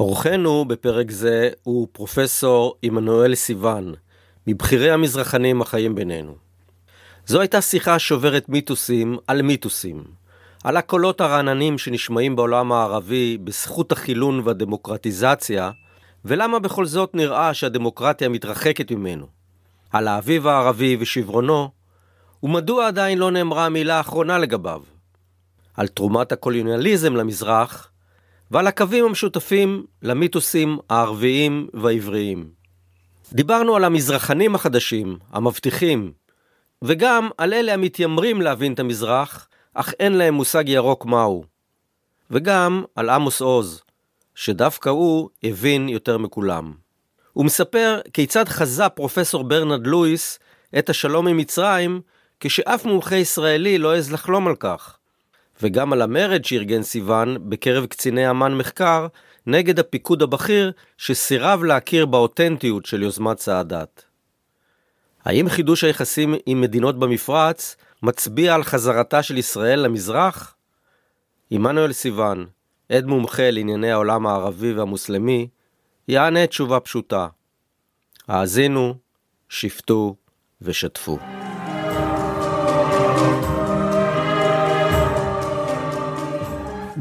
אורחנו בפרק זה הוא פרופסור עמנואל סיוון, מבכירי המזרחנים החיים בינינו. זו הייתה שיחה שוברת מיתוסים על מיתוסים, על הקולות הרעננים שנשמעים בעולם הערבי בזכות החילון והדמוקרטיזציה, ולמה בכל זאת נראה שהדמוקרטיה מתרחקת ממנו, על האביב הערבי ושברונו, ומדוע עדיין לא נאמרה המילה האחרונה לגביו, על תרומת הקולוניאליזם למזרח, ועל הקווים המשותפים למיתוסים הערביים והעבריים. דיברנו על המזרחנים החדשים, המבטיחים, וגם על אלה המתיימרים להבין את המזרח, אך אין להם מושג ירוק מהו. וגם על עמוס עוז, שדווקא הוא הבין יותר מכולם. הוא מספר כיצד חזה פרופסור ברנרד לואיס את השלום עם מצרים, כשאף מומחה ישראלי לא העז לחלום על כך. וגם על המרד שארגן סיוון בקרב קציני אמ"ן מחקר נגד הפיקוד הבכיר שסירב להכיר באותנטיות של יוזמת סאדאת. האם חידוש היחסים עם מדינות במפרץ מצביע על חזרתה של ישראל למזרח? עמנואל סיוון, עד מומחה לענייני העולם הערבי והמוסלמי, יענה תשובה פשוטה. האזינו, שפטו ושתפו.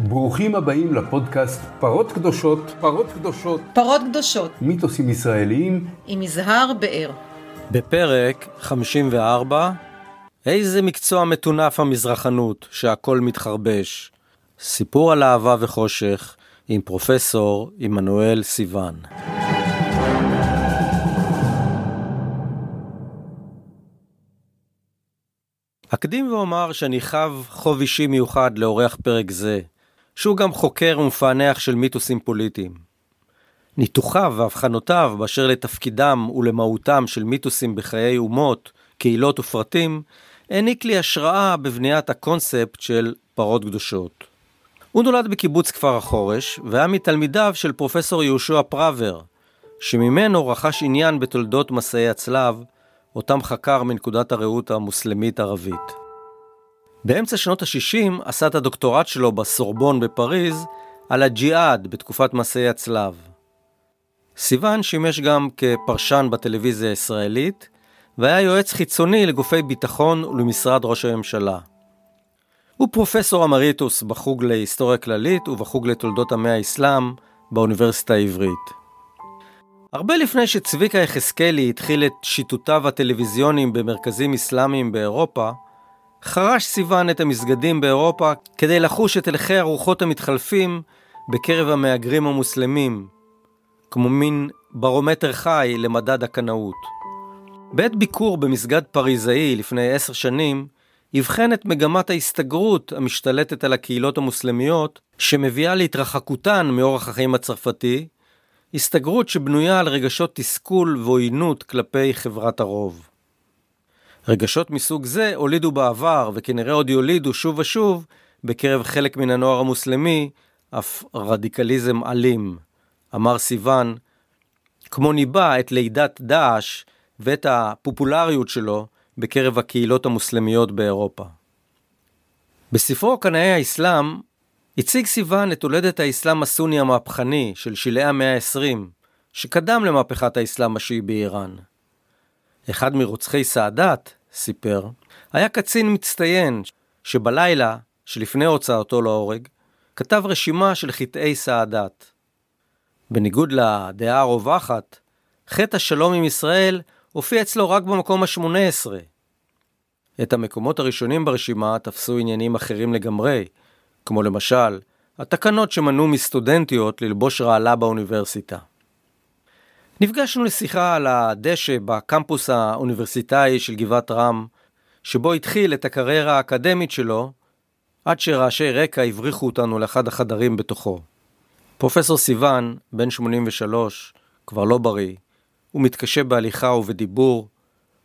ברוכים הבאים לפודקאסט פרות קדושות, פרות קדושות, פרות קדושות, מיתוסים ישראליים עם יזהר באר. בפרק 54, איזה מקצוע מטונף המזרחנות שהכל מתחרבש. סיפור על אהבה וחושך עם פרופסור עמנואל סיוון. אקדים ואומר שאני חב חוב אישי מיוחד לאורח פרק זה, שהוא גם חוקר ומפענח של מיתוסים פוליטיים. ניתוחיו והבחנותיו באשר לתפקידם ולמהותם של מיתוסים בחיי אומות, קהילות ופרטים, העניק לי השראה בבניית הקונספט של פרות קדושות. הוא נולד בקיבוץ כפר החורש, והיה מתלמידיו של פרופסור יהושע פראבר, שממנו רכש עניין בתולדות מסעי הצלב, אותם חקר מנקודת הראות המוסלמית-ערבית. באמצע שנות ה-60 עשה את הדוקטורט שלו בסורבון בפריז על הג'יהאד בתקופת מסעי הצלב. סיוון שימש גם כפרשן בטלוויזיה הישראלית, והיה יועץ חיצוני לגופי ביטחון ולמשרד ראש הממשלה. הוא פרופסור אמריטוס בחוג להיסטוריה כללית ובחוג לתולדות עמי האסלאם באוניברסיטה העברית. הרבה לפני שצביקה יחזקאלי התחיל את שיטוטיו הטלוויזיוניים במרכזים אסלאמיים באירופה, חרש סיוון את המסגדים באירופה כדי לחוש את הלכי הרוחות המתחלפים בקרב המהגרים המוסלמים, כמו מין ברומטר חי למדד הקנאות. בעת ביקור במסגד פריזאי לפני עשר שנים, יבחן את מגמת ההסתגרות המשתלטת על הקהילות המוסלמיות, שמביאה להתרחקותן מאורח החיים הצרפתי, הסתגרות שבנויה על רגשות תסכול ועוינות כלפי חברת הרוב. רגשות מסוג זה הולידו בעבר, וכנראה עוד יולידו שוב ושוב, בקרב חלק מן הנוער המוסלמי, אף רדיקליזם אלים. אמר סיוון, כמו ניבא את לידת דאעש ואת הפופולריות שלו בקרב הקהילות המוסלמיות באירופה. בספרו קנאי האסלאם הציג סיוון את הולדת האסלאם הסוני המהפכני של שלהי המאה ה-20, שקדם למהפכת האסלאם השיעי באיראן. אחד מרוצחי סאדאת, סיפר, היה קצין מצטיין שבלילה שלפני הוצאתו להורג, כתב רשימה של חטאי סאדאת. בניגוד לדעה הרווחת, חטא השלום עם ישראל הופיע אצלו רק במקום ה-18. את המקומות הראשונים ברשימה תפסו עניינים אחרים לגמרי, כמו למשל, התקנות שמנעו מסטודנטיות ללבוש רעלה באוניברסיטה. נפגשנו לשיחה על הדשא בקמפוס האוניברסיטאי של גבעת רם, שבו התחיל את הקריירה האקדמית שלו, עד שרעשי רקע הבריחו אותנו לאחד החדרים בתוכו. פרופסור סיוון, בן 83, כבר לא בריא, הוא מתקשה בהליכה ובדיבור,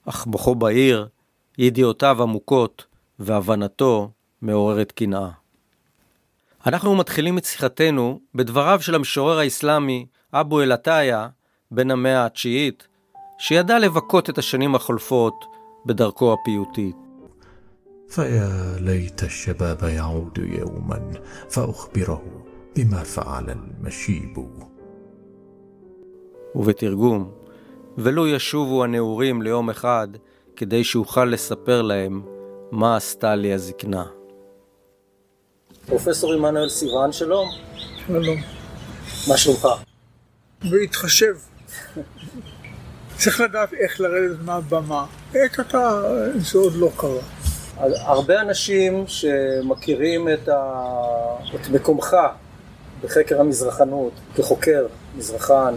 אך מוחו בהיר, ידיעותיו עמוקות, והבנתו מעוררת קנאה. אנחנו מתחילים את שיחתנו בדבריו של המשורר האסלאמי אבו אל-עטאיה, בן המאה התשיעית, שידע לבכות את השנים החולפות בדרכו הפיוטית. فيا ليت الشباب يعود يوما فأخبره بما فعل المشيب ובתרגום, ולו ישובו הנעורים ליום אחד, כדי שאוכל לספר להם מה עשתה לי הזקנה. פרופסור עמנואל סיוון, שלום. שלום. מה שלומך? בהתחשב. צריך לדעת איך לרדת מהבמה. עת אתה, זה עוד לא קרה. הרבה אנשים שמכירים את, ה... את מקומך בחקר המזרחנות כחוקר מזרחן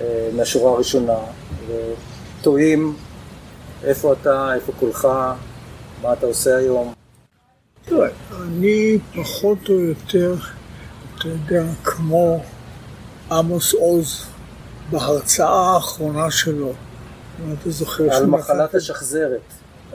אה, מהשורה הראשונה ותוהים איפה אתה, איפה כולך, מה אתה עושה היום. תראה, אני פחות או יותר, אתה יודע, כמו עמוס עוז בהרצאה האחרונה שלו. אם אתה זוכר. על מחלת השחזרת.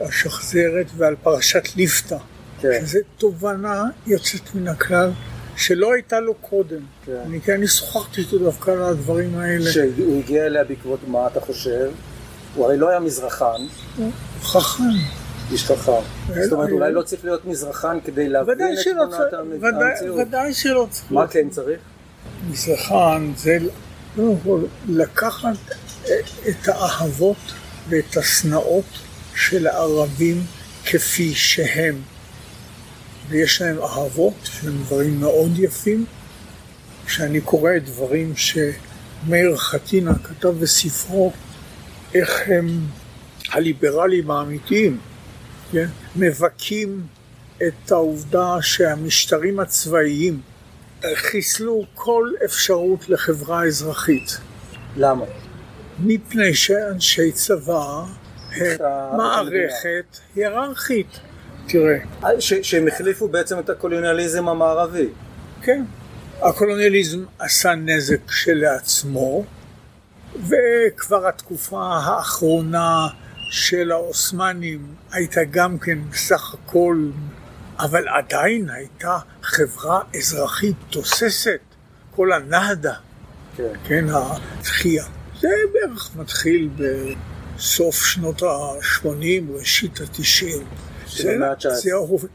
השחזרת ועל פרשת ליפתא. כן. שזו תובנה יוצאת מן הכלל שלא הייתה לו קודם. כן. אני, כן, אני שוחחתי איתו דווקא על הדברים האלה. שהוא הגיע אליה בעקבות מה אתה חושב? הוא הרי לא היה מזרחן. חכם. איש חכם. זאת אומרת, אולי לא צריך להיות מזרחן כדי להבין את תמונת המציאות. ודאי שלא צריך. מה כן צריך? מזרחן זה לקחת את האהבות ואת השנאות של הערבים כפי שהם. ויש להם אהבות, שהם דברים מאוד יפים. כשאני קורא דברים שמאיר חתינה כתב בספרו, איך הם הליברלים האמיתיים, כן? מבכים את העובדה שהמשטרים הצבאיים חיסלו כל אפשרות לחברה אזרחית. למה? מפני שאנשי צבא הם מערכת היררכית. תראה. שהם החליפו בעצם את הקולוניאליזם המערבי. כן. הקולוניאליזם עשה נזק כשלעצמו, וכבר התקופה האחרונה של העות'מאנים הייתה גם כן בסך הכל, אבל עדיין הייתה חברה אזרחית תוססת, כל הנהדה, כן, כן התחייה. זה בערך מתחיל בסוף שנות ה-80, ראשית ה-90. זה, זה,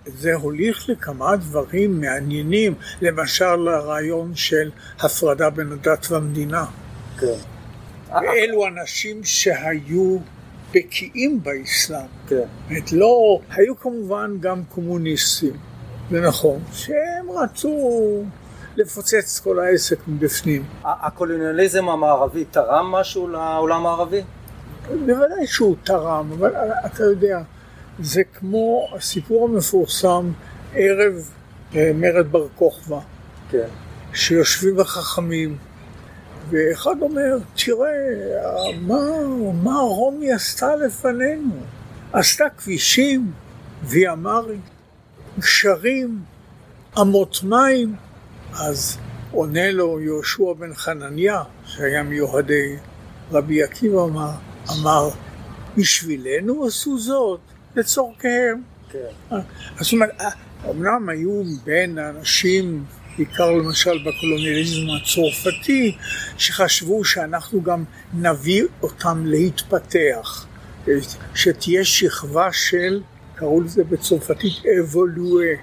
זה הוליך לכמה דברים מעניינים, למשל הרעיון של הפרדה בין הדת והמדינה. כן. ואלו אנשים שהיו בקיאים באסלאם. כן. לא, היו כמובן גם קומוניסטים, זה נכון, שהם רצו לפוצץ כל העסק מבפנים. הקולוניאליזם המערבי תרם משהו לעולם הערבי? בוודאי שהוא תרם, אבל אתה יודע, זה כמו הסיפור המפורסם ערב אה, מרד בר כוכבא, כן. שיושבים החכמים, ואחד אומר, תראה, מה, מה רומי עשתה לפנינו? עשתה כבישים, ויה מרי, גשרים, אמות מים. אז עונה לו יהושע בן חנניה, שהיה מיוחדי רבי עקיבא, אמר, אמר, בשבילנו עשו זאת, לצורכיהם. כן. זאת אומרת, אמנם היו בין האנשים בעיקר למשל בקולוניאליזם הצרפתי, שחשבו שאנחנו גם נביא אותם להתפתח, שתהיה שכבה של, קראו לזה בצרפתית אבולואה,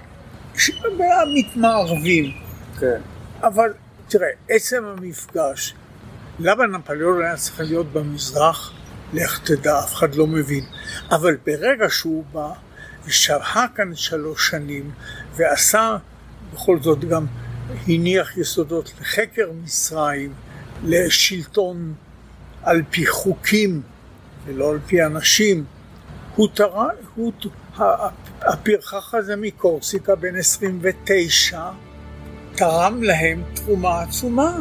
מתמערבים. כן. אבל תראה, עצם המפגש, למה נפוליאון היה צריך להיות במזרח? לך תדע, אף אחד לא מבין. אבל ברגע שהוא בא ושהה כאן שלוש שנים ועשה בכל זאת גם הניח יסודות לחקר מצרים, לשלטון על פי חוקים ולא על פי אנשים. הוא תרם, הוא, הפרחח הזה מקורסיקה בן 29 תרם להם תרומה עצומה.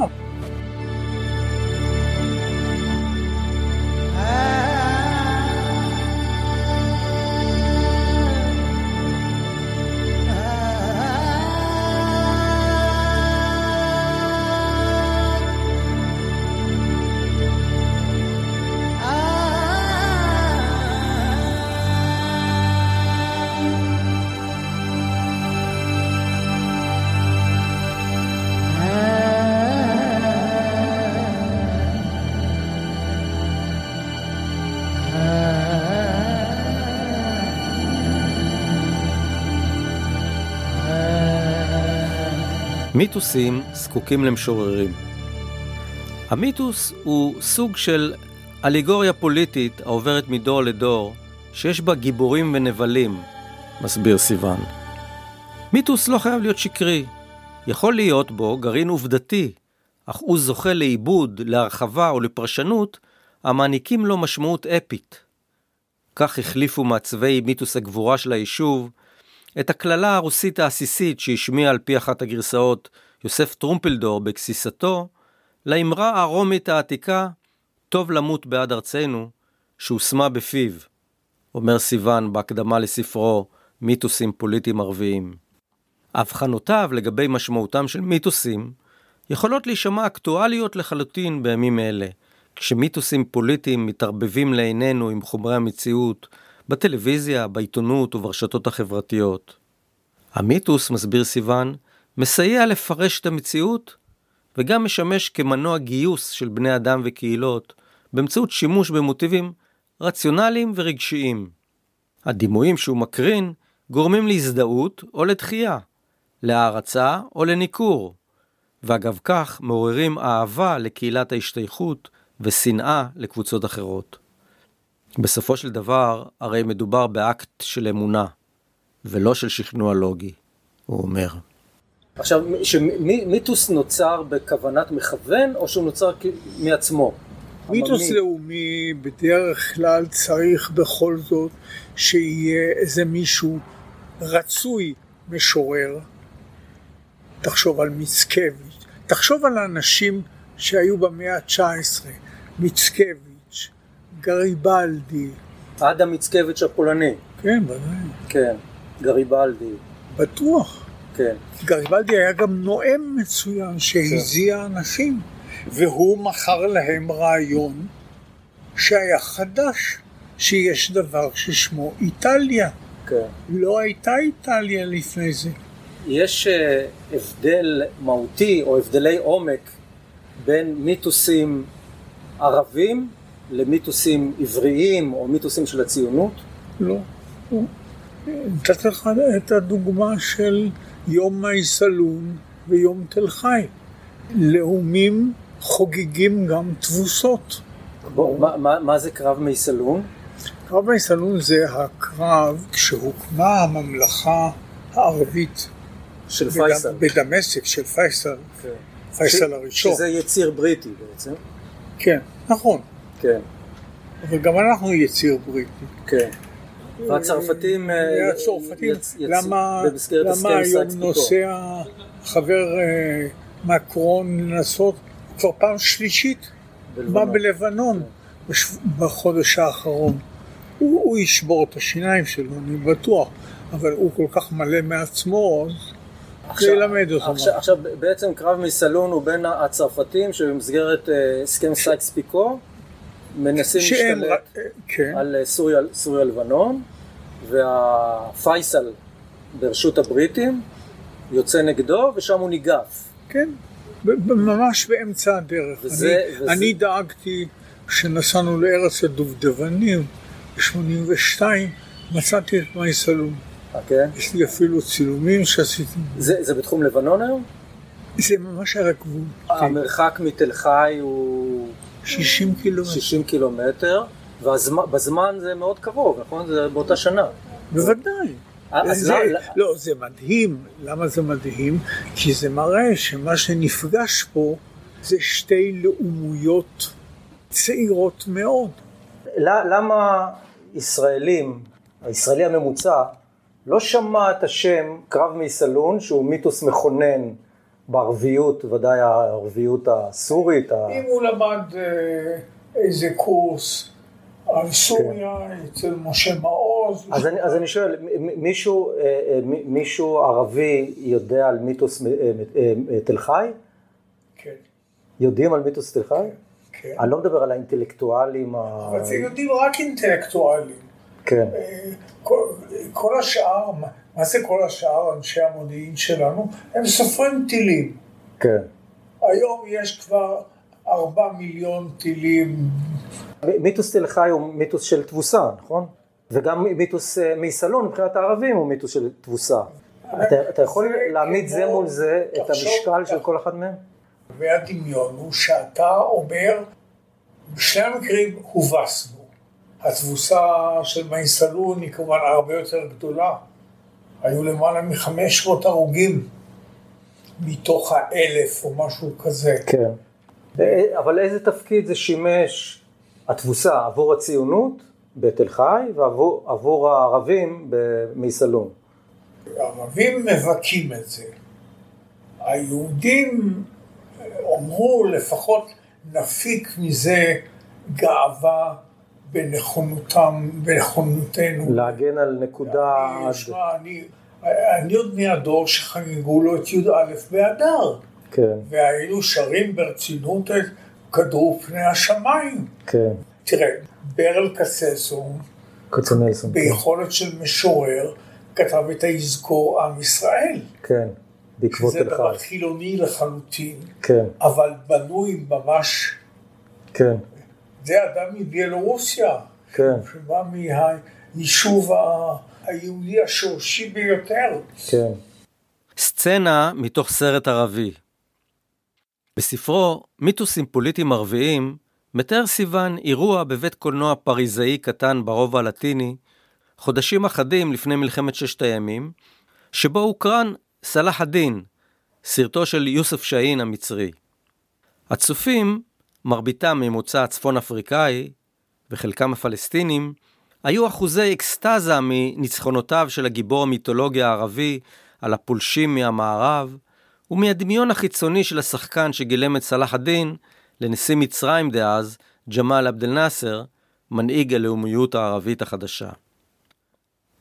מיתוסים זקוקים למשוררים. המיתוס הוא סוג של אליגוריה פוליטית העוברת מדור לדור, שיש בה גיבורים ונבלים, מסביר סיוון. מיתוס לא חייב להיות שקרי, יכול להיות בו גרעין עובדתי, אך הוא זוכה לעיבוד, להרחבה או לפרשנות המעניקים לו משמעות אפית. כך החליפו מעצבי מיתוס הגבורה של היישוב את הקללה הרוסית העסיסית שהשמיע על פי אחת הגרסאות יוסף טרומפלדור בגסיסתו, לאמרה הרומית העתיקה, טוב למות בעד ארצנו, שהושמה בפיו, אומר סיוון בהקדמה לספרו מיתוסים פוליטיים ערביים. הבחנותיו לגבי משמעותם של מיתוסים יכולות להישמע אקטואליות לחלוטין בימים אלה, כשמיתוסים פוליטיים מתערבבים לעינינו עם חומרי המציאות, בטלוויזיה, בעיתונות וברשתות החברתיות. המיתוס, מסביר סיוון, מסייע לפרש את המציאות וגם משמש כמנוע גיוס של בני אדם וקהילות באמצעות שימוש במוטיבים רציונליים ורגשיים. הדימויים שהוא מקרין גורמים להזדהות או לתחייה, להערצה או לניכור, ואגב כך מעוררים אהבה לקהילת ההשתייכות ושנאה לקבוצות אחרות. בסופו של דבר, הרי מדובר באקט של אמונה, ולא של שכנוע לוגי, הוא אומר. עכשיו, שמיתוס נוצר בכוונת מכוון, או שהוא נוצר מעצמו? מיתוס לאומי בדרך כלל צריך בכל זאת שיהיה איזה מישהו רצוי משורר. תחשוב על מיצקביץ', תחשוב על האנשים שהיו במאה ה-19, מיצקביץ', גריבלדי. אדם מיצקביץ' הפולני. כן, ודאי. כן, גריבלדי. בטוח. כן. גריבלדי היה גם נואם מצוין שהזיע כן. אנשים, והוא מכר להם רעיון שהיה חדש, שיש דבר ששמו איטליה. כן. לא הייתה איטליה לפני זה. יש uh, הבדל מהותי או הבדלי עומק בין מיתוסים ערבים למיתוסים עבריים או מיתוסים של הציונות? לא. נתתי לך את הדוגמה של יום מייסלון ויום תל חי. לאומים חוגגים גם תבוסות. בוא, מה, מה, מה זה קרב מייסלון? קרב מייסלון זה הקרב כשהוקמה הממלכה הערבית. של פייסל. בדמשק, של פייסל. כן. פייסל הראשון. שזה יציר בריטי בעצם. כן, נכון. כן. אבל גם אנחנו יציר בריטי. כן. והצרפתים, אה, הצרפתים, למה, למה היום נוסע חבר אה, מקרון לנסות כבר פעם שלישית? בא בלבנון בחודש האחרון. הוא, הוא ישבור את השיניים שלו, אני בטוח, אבל הוא כל כך מלא מעצמו, זה ילמד אותו. עכשיו, עכשיו בעצם קרב מייסלון הוא בין הצרפתים שבמסגרת אה, הסכם סייקס פיקו מנסים להשתלט כן. על סוריה, סוריה לבנון והפייסל ברשות הבריטים יוצא נגדו ושם הוא ניגף. כן, ממש באמצע הדרך. וזה, אני, וזה... אני דאגתי כשנסענו לארץ הדובדבנים ב-82 מצאתי את מייסלון. כן? יש לי אפילו צילומים שעשיתי. זה, זה בתחום לבנון היום? זה ממש על הגבול. המרחק מתל חי הוא... 60 קילומטר. 60 קילומטר, ובזמן זה מאוד קרוב, נכון? זה באותה שנה. בוודאי. אה, זה, לא, לא, זה מדהים. למה זה מדהים? כי זה מראה שמה שנפגש פה זה שתי לאומויות צעירות מאוד. למה ישראלים, הישראלי הממוצע, לא שמע את השם קרב מסלון, שהוא מיתוס מכונן בערביות, ודאי הערביות הסורית. אם הוא למד אה, איזה קורס על סוריה כן. אצל משה מעוז. אז אני, אז אני שואל, מישהו, אה, אה, מישהו ערבי יודע על מיתוס תל חי? כן. יודעים על מיתוס תל חי? כן. אני לא מדבר על האינטלקטואלים. אבל זה יודעים רק אינטלקטואלים. כן. כל, כל השאר, מה זה כל השאר, אנשי המודיעין שלנו? הם סופרים טילים. כן. היום יש כבר ארבע מיליון טילים. מיתוס תל חי הוא מיתוס של תבוסה, נכון? וגם מיתוס אה, מסלון מבחינת הערבים הוא מיתוס של תבוסה. אתה, אתה יכול להעמיד זה מול זה את המשקל של כל אחד מהם? והדמיון הוא שאתה אומר, בשני המקרים הובסנו. התבוסה של מייסלון היא כמובן הרבה יותר גדולה. היו למעלה מחמש מאות הרוגים מתוך האלף או משהו כזה. כן. אבל איזה תפקיד זה שימש התבוסה עבור הציונות בתל חי ועבור הערבים במייסלון? הערבים מבכים את זה. היהודים אמרו לפחות נפיק מזה גאווה בנכונותם, בנכונותנו. להגן על נקודה... אני, שמה, אני, אני עוד מהדור שחגגו לו את י"א באדר. כן. והיינו שרים ברצינות את כדור פני השמיים. כן. תראה, ברל קססון, כצנלסון, כן. ביכולת כן. של משורר, כתב את היזכור עם ישראל. כן, בעקבות תל חי. זה דבר חילוני לחלוטין. כן. אבל בנוי ממש... כן. זה אדם מביילורוסיה. כן. שבא מהיישוב היהודי השורשי ביותר. כן. סצנה מתוך סרט ערבי. בספרו "מיתוסים פוליטיים ערביים" מתאר סיוון אירוע בבית קולנוע פריזאי קטן ברובע הלטיני, חודשים אחדים לפני מלחמת ששת הימים, שבו הוקרן סלאח א-דין, סרטו של יוסף שאין המצרי. הצופים, מרביתם ממוצא צפון אפריקאי, וחלקם הפלסטינים, היו אחוזי אקסטזה מניצחונותיו של הגיבור המיתולוגי הערבי על הפולשים מהמערב, ומהדמיון החיצוני של השחקן שגילם את סלאח א-דין לנשיא מצרים דאז, ג'מאל עבד אל-נאסר, מנהיג הלאומיות הערבית החדשה.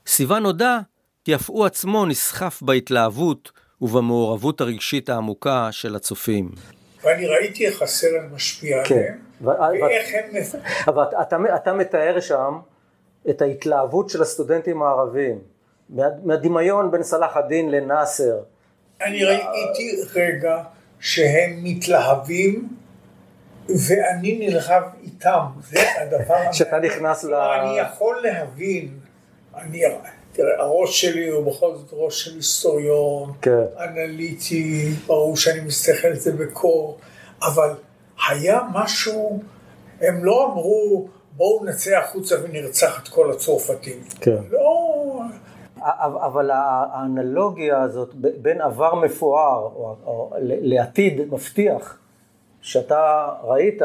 סיוון הודה כי אף הוא עצמו נסחף בהתלהבות ובמעורבות הרגשית העמוקה של הצופים. ואני ראיתי איך הסרט משפיע כן. עליהם, ואיך הם... אבל אתה, אתה מתאר שם את ההתלהבות של הסטודנטים הערבים, מה, מהדמיון בין סלאח א-דין לנאסר. אני ראיתי רגע שהם מתלהבים ואני נלחם איתם, זה הדבר... שאתה נכנס ל... אני יכול להבין, אני, תראה, הראש שלי הוא בכל זאת ראש של היסטוריון, כן. אנליטי, ברור שאני מסתכל על זה בקור, אבל היה משהו, הם לא אמרו בואו נצא החוצה ונרצח את כל הצרפתים. כן. לא... אבל האנלוגיה הזאת בין עבר מפואר או, או לעתיד מבטיח שאתה ראית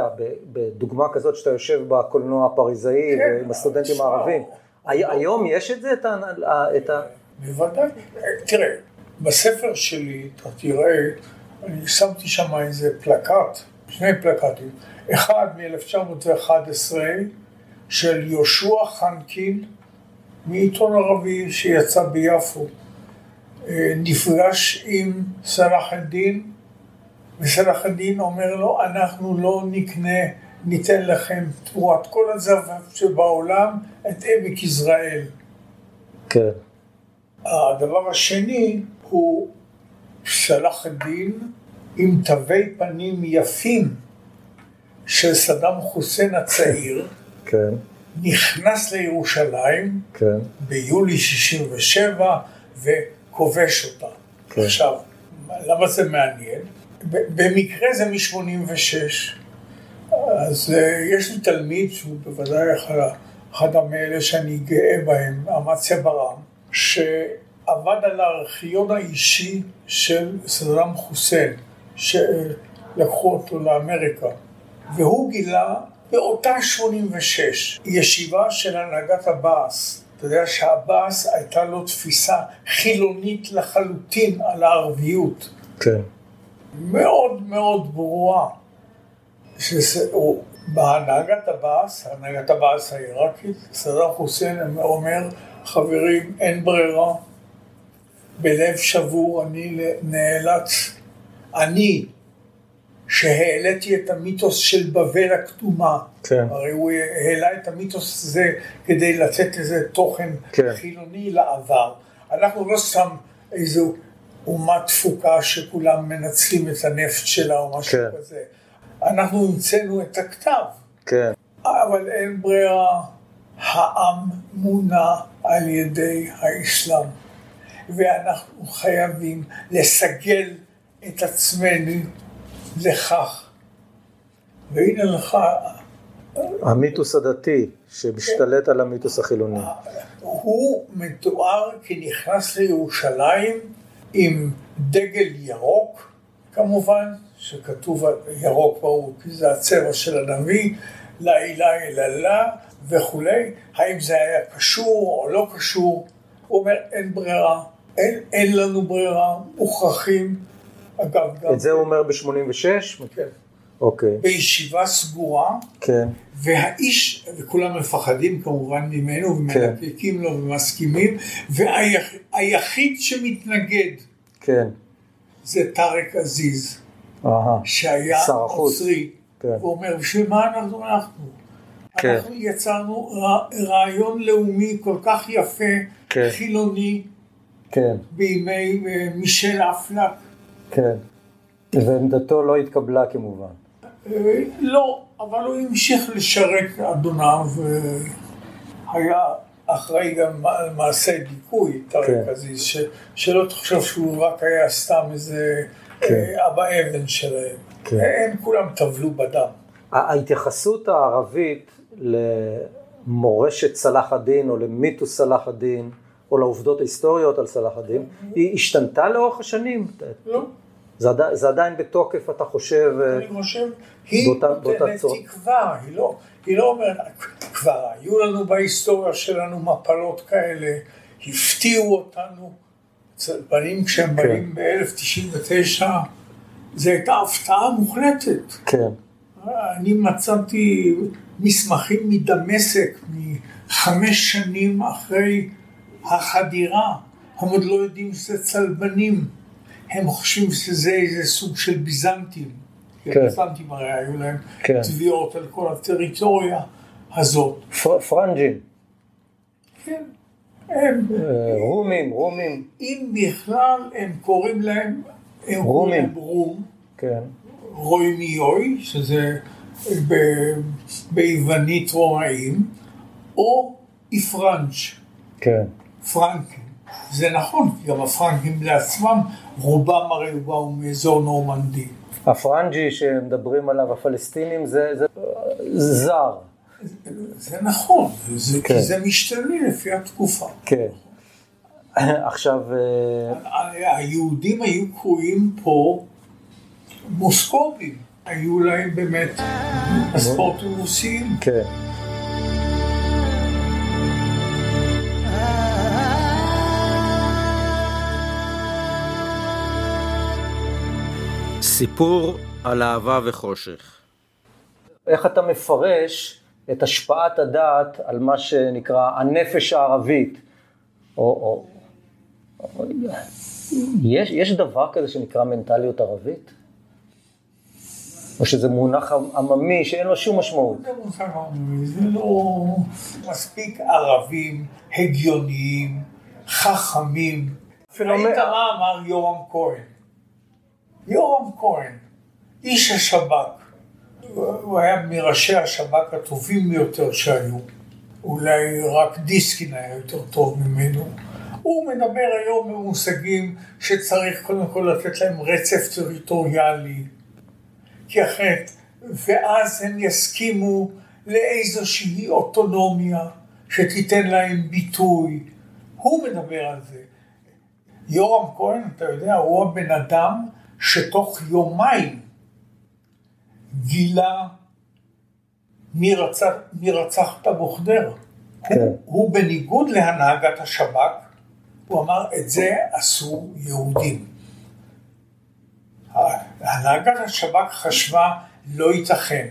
בדוגמה כזאת שאתה יושב בקולנוע הפריזאי כן, עם הסטודנטים הערבים, היום יש את זה, את ה... בוודאי. תראה, בספר שלי, אתה תראה, אני שמתי שם איזה פלקט, שני פלקטים, אחד מ-1911 של יהושע חנקין מעיתון ערבי שיצא ביפו, אה, נפגש עם סלאח א-דין וסלאח א-דין אומר לו, אנחנו לא נקנה, ניתן לכם תמורת כל הזהב שבעולם את עמק יזרעאל. כן. הדבר השני הוא סלאח א-דין עם תווי פנים יפים של סדאם חוסיין הצעיר, כן. נכנס לירושלים כן. ביולי 67' וכובש אותה. כן. עכשיו, למה זה מעניין? במקרה זה מ-86. אז אה, יש לי תלמיד שהוא בוודאי אחד, אחד מאלה שאני גאה בהם, אמציה ברם, שעבד על הארכיון האישי של סדאם חוסיין, שלקחו אותו לאמריקה, והוא גילה באותה 86 ישיבה של הנהגת הבאס. אתה יודע שהבאס הייתה לו תפיסה חילונית לחלוטין על הערביות. כן. מאוד מאוד ברורה. שהוא, בהנהגת הבאס, הנהגת הבאס העיראקית, סדאם חוסיין אומר, חברים, אין ברירה, בלב שבור אני נאלץ, אני, שהעליתי את המיתוס של בבל הקדומה, כן. הרי הוא העלה את המיתוס הזה כדי לתת איזה תוכן כן. חילוני לעבר. אנחנו לא סתם איזו אומה תפוקה שכולם מנצלים את הנפט שלה או משהו כן. כזה. אנחנו המצאנו את הכתב. כן. אבל אין ברירה, העם מונע על ידי האסלאם. ואנחנו חייבים לסגל את עצמנו לכך. והנה לך... המיתוס הדתי שמשתלט על המיתוס החילוני. הוא מתואר כנכנס לירושלים עם דגל ירוק, כמובן, שכתוב ירוק ברור, כי זה הצבע של הנביא, לה אילה אללה וכולי, האם זה היה קשור או לא קשור, הוא אומר אין ברירה, אין, אין לנו ברירה, מוכרחים. אגב, גם... את זה הוא אומר ב-86? כן. אוקיי. בישיבה סגורה. כן. והאיש, וכולם מפחדים כמובן ממנו, ומנקקים כן. לו ומסכימים, והיחיד שמתנגד. כן. זה טארק עזיז. שהיה נוצרי. כן. הוא אומר, בשביל מה אנחנו הלכנו? כן. אנחנו יצרנו רעיון לאומי כל כך יפה, כן. חילוני, כן. בימי אה, מישל אפלק. כן. ועמדתו לא התקבלה כמובן. אה, לא, אבל הוא המשיך לשרת אדוניו והיה אחראי גם על מעשי דיכוי, טרק. עזיז, שלא תחשוב שהוא רק היה סתם איזה. אה, אבא אבן שלהם. כן. הם כולם טבלו בדם. ההתייחסות הערבית למורשת צלאח א-דין או למיתוס צלאח א-דין או לעובדות ההיסטוריות על צלאח א-דין, היא השתנתה לאורך השנים? לא. זה, עדי, זה עדיין בתוקף, אתה חושב, אה, אני חושב, היא נותנת תקווה, היא לא, היא לא אומרת, כבר היו לנו בהיסטוריה שלנו מפלות כאלה, הפתיעו אותנו, בנים כשהם כן. באים ב-1099, זו הייתה הפתעה מוחלטת. כן. אני מצאתי מסמכים מדמשק, מחמש שנים אחרי החדירה, הם עוד לא יודעים שזה צלבנים. הם חושבים שזה איזה סוג של ביזנטים. כן. ביזנטים הרי היו להם כן. תביעות על כל הטריטוריה הזאת. פר, פרנג'ים. כן. הם... אה, רומים, רומים. אם בכלל הם קוראים להם... הם רומים. רום. כן. רוימיוי, שזה ביוונית רומאים, או איפרנץ'. כן. פרנקים. זה נכון, כי גם הפרנקים לעצמם, רובם הרי באו מאזור נורמנדי. הפרנג'י שמדברים עליו הפלסטינים זה, זה זר. זה, נכון, זה, כן. כי זה משתנה לפי התקופה. כן. עכשיו... אה, היהודים היו קרויים פה מוסקובים, היו להם באמת פספורטים רוסיים. כן. סיפור על אהבה וחושך. איך אתה מפרש את השפעת הדעת על מה שנקרא הנפש הערבית? או, או, או, יש, יש דבר כזה שנקרא מנטליות ערבית? או שזה מונח עממי שאין לו שום משמעות? זה מונח עממי, זה לא מספיק ערבים, הגיוניים, חכמים. ראית מה אמר יורם כהן? יורם כהן, איש השב"כ, הוא היה מראשי השב"כ הטובים ביותר שהיו, אולי רק דיסקין היה יותר טוב ממנו. הוא מדבר היום במושגים שצריך קודם כל לתת להם רצף טריטוריאלי, כי אחרת, ואז הם יסכימו לאיזושהי אוטונומיה שתיתן להם ביטוי. הוא מדבר על זה. יורם כהן, אתה יודע, הוא הבן אדם שתוך יומיים גילה מי רצח, מי רצח את אבו. כן. הוא, הוא בניגוד להנהגת השב"כ, הוא אמר את זה עשו יהודים. הנהגת השב"כ חשבה לא ייתכן.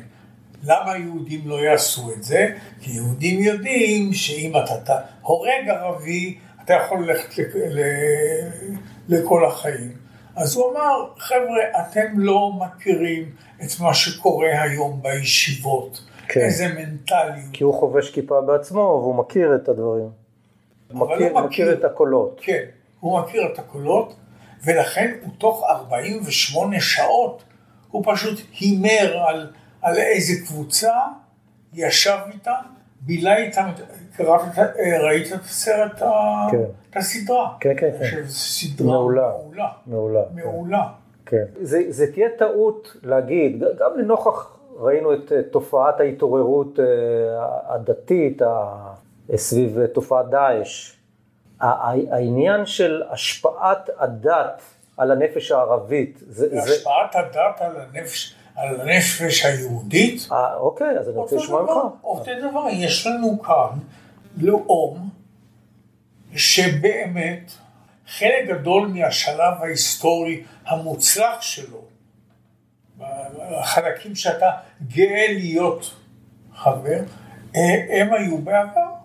למה יהודים לא יעשו את זה? כי יהודים יודעים שאם אתה הורג ערבי, אתה יכול ללכת לכל החיים. אז הוא אמר, חבר'ה, אתם לא מכירים את מה שקורה היום בישיבות. כן. איזה מנטליות. כי הוא חובש כיפה בעצמו והוא מכיר את הדברים. הוא מכיר, הוא מכיר, מכיר את הקולות. כן, הוא מכיר את הקולות, ולכן הוא תוך 48 שעות, הוא פשוט הימר על, על איזה קבוצה, ישב איתם, בילה איתם, ראית את הסרט, כן. את הסדרה. כן, כן, כן. סדרה מעולה. מעולה. מעולה. מעולה. כן. זה, תהיה טעות להגיד, גם לנוכח, ראינו את תופעת ההתעוררות הדתית סביב תופעת דאעש. העניין של השפעת הדת על הנפש הערבית. זה, השפעת זה... הדת על הנפש, על הנפש היהודית? אה, אוקיי, אז אני רוצה לשמוע ממך. אותו דבר, יש לנו כאן לאום שבאמת חלק גדול מהשלב ההיסטורי המוצלח שלו, החלקים שאתה גאה להיות חבר, הם היו בעבר.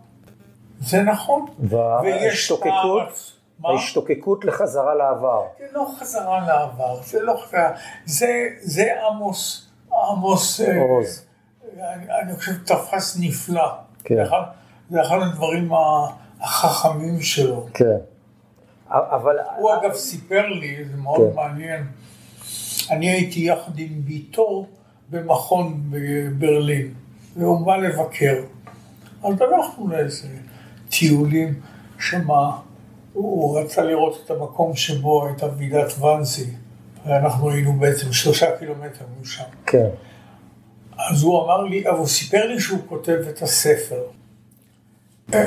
זה נכון. וההשתוקקות, ההשתוקקות לחזרה לעבר. זה לא חזרה לעבר, זה לא חזרה, זה, זה עמוס, עמוס, אה, עוז. אני, אני חושב תפס נפלא. כן. זה אחד, הדברים החכמים שלו. כן. אבל... הוא אגב סיפר לי, זה מאוד כן. מעניין, אני הייתי יחד עם ביתו במכון בברלין, והוא בא לבקר. אז הלכנו לאיזה טיולים שמה, הוא רצה לראות את המקום שבו הייתה ועידת ואנזי, ואנחנו היינו בעצם שלושה קילומטר משם. כן. אז הוא אמר לי, אבל הוא סיפר לי שהוא כותב את הספר. אה,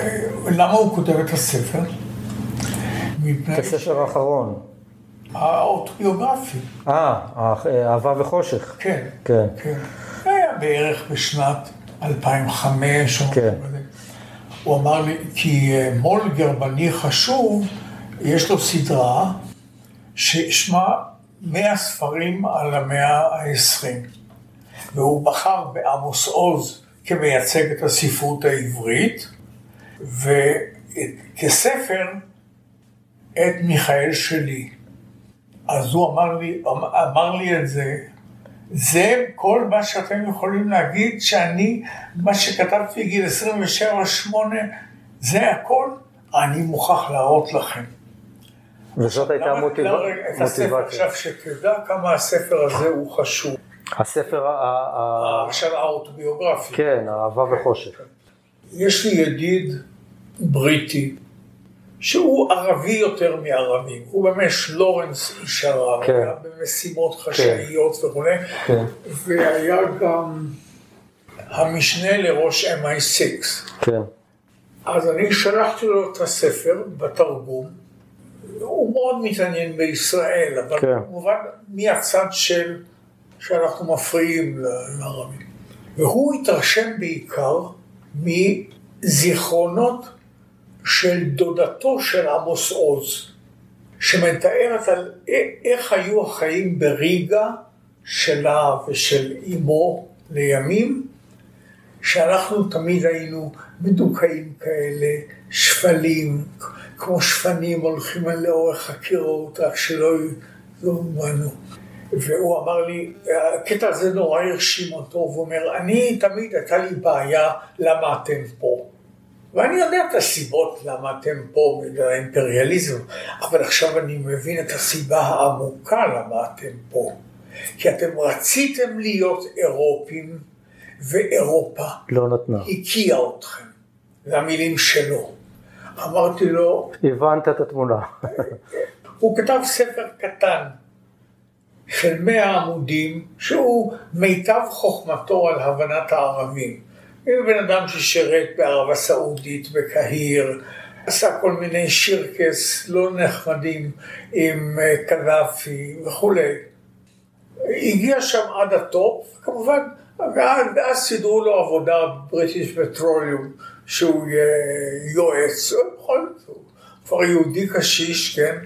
למה הוא כותב את הספר? את הספר האחרון. האוטוביוגרפי. אה, אהבה וחושך. כן. כן. כן. זה היה בערך בשנת 2005 או כן. הוא אמר לי, כי אה, מול גרמני חשוב, יש לו סדרה ששמה 100 ספרים על המאה ה-20. והוא בחר בעמוס עוז כמייצג את הספרות העברית, וכספר את מיכאל שלי. אז הוא אמר לי, אמר לי את זה, זה כל מה שאתם יכולים להגיד שאני, מה שכתבתי בגיל 27-8, זה הכל, אני מוכרח להראות לכם. וזאת הייתה מוטיבציה. עכשיו שתדע כמה הספר הזה הוא חשוב. הספר עכשיו האוטוביוגרפי. כן, אהבה וחושך. יש לי ידיד בריטי שהוא ערבי יותר מערבים, הוא באמת לורנס איש ערב, כן. היה במשימות חשאיות כן. וכו', כן. והיה גם המשנה לראש MI6. כן. אז אני שלחתי לו את הספר בתרגום, הוא מאוד מתעניין בישראל, אבל כן. כמובן מהצד של שאנחנו מפריעים לערבים. והוא התרשם בעיקר מזיכרונות של דודתו של עמוס עוז, שמתארת על איך היו החיים בריגה שלה ושל אמו לימים, שאנחנו תמיד היינו מדוכאים כאלה, שפלים, כמו שפנים הולכים לאורך הקירות, רק שלא יאמנו. והוא אמר לי, הקטע הזה נורא הרשים אותו, והוא אומר, אני תמיד הייתה לי בעיה למה אתם פה. ואני יודע את הסיבות למה אתם פה בגלל האימפריאליזם, אבל עכשיו אני מבין את הסיבה העמוקה למה אתם פה. כי אתם רציתם להיות אירופים, ואירופה לא נתנה. הקיאה אתכם. זה המילים שלו. אמרתי לו... הבנת את התמונה. הוא כתב ספר קטן של מאה עמודים, שהוא מיטב חוכמתו על הבנת הערבים. הוא בן אדם ששירת בערב הסעודית, בקהיר, עשה כל מיני tricks לא נחמדים עם אה, קדאפי וכולי. הגיע שם עד ה top, כמובן, ואז סידרו לו עבודה בריטיש פטרוליום, שהוא יהיה יועץ, בכל זאת, הוא כבר יהודי קשיש, כן?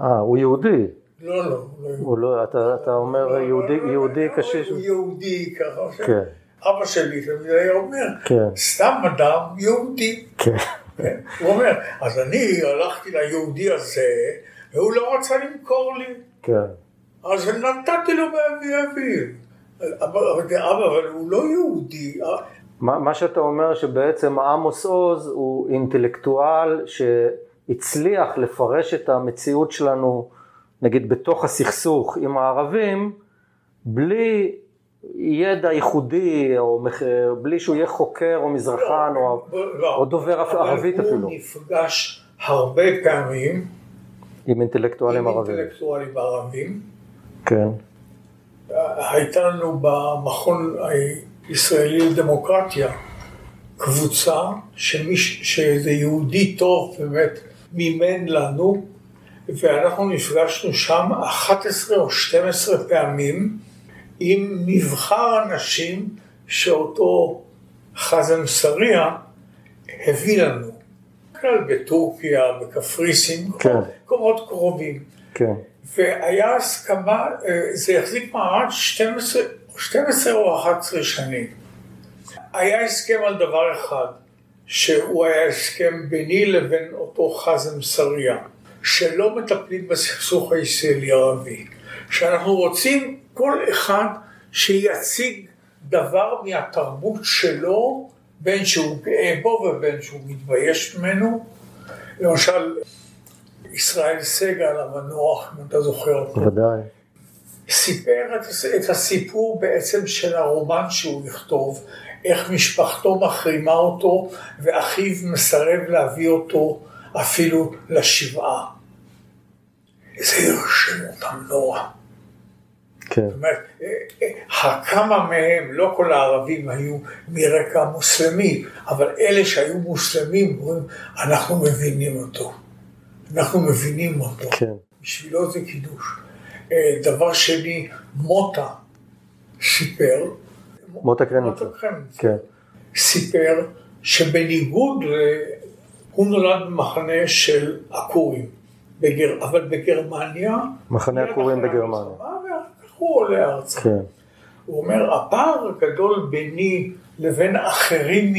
אה, הוא יהודי. לא, לא. הוא לא, אתה, אתה אומר יהודי, יהודי קשיש? הוא יהודי ככה. כן. אבא שלי תמיד היה אומר, כן. סתם אדם יהודי. כן. כן. הוא אומר, אז אני הלכתי ליהודי הזה, והוא לא רצה למכור לי. כן. אז נתתי לו באבי אביב. אבל, אבל הוא לא יהודי. מה, מה שאתה אומר שבעצם עמוס עוז הוא אינטלקטואל שהצליח לפרש את המציאות שלנו, נגיד בתוך הסכסוך עם הערבים, בלי ידע ייחודי, או בלי שהוא יהיה חוקר או מזרחן לא, או, לא, או דובר ערבית אפילו. הוא נפגש הרבה פעמים עם אינטלקטואלים עם ערבים. אינטלקטואלים ערבים, כן. הייתה לנו במכון הישראלי לדמוקרטיה קבוצה שמיש, שאיזה יהודי טוב באמת מימן לנו, ואנחנו נפגשנו שם 11 או 12 פעמים עם מבחר אנשים שאותו חזם סריה הביא לנו. כלל בטורקיה, בקפריסין, כן. מקומות קרובים. כן. והיה הסכמה, אה, זה החזיק מעמד 12, 12 או 11 שנים. היה הסכם על דבר אחד, שהוא היה הסכם ביני לבין אותו חזם סריה, שלא מטפלים בסכסוך הישראלי ערבי, שאנחנו רוצים כל אחד שיציג דבר מהתרבות שלו, בין שהוא גאה בו ובין שהוא מתבייש ממנו. למשל, ישראל סגל המנוח, אם אתה זוכר אותו. ודאי. סיפר את, את הסיפור בעצם של הרומן שהוא יכתוב, איך משפחתו מחרימה אותו ואחיו מסרב להביא אותו אפילו לשבעה. זה ירשם אותם נורא. כן. זאת אומרת, אה, אה, כמה מהם, לא כל הערבים היו מרקע מוסלמי, אבל אלה שהיו מוסלמים, אומרים, אנחנו מבינים אותו. אנחנו מבינים אותו. כן. בשבילו זה קידוש. אה, דבר שני, מוטה סיפר, מוטה קרניצר, כן. סיפר שבניגוד, הוא נולד במחנה של עקורים, בגר... אבל בגרמניה, מחנה עקורים בגרמניה, הוא עולה ארצה. כן. הוא אומר, הפער הגדול ביני לבין אחרים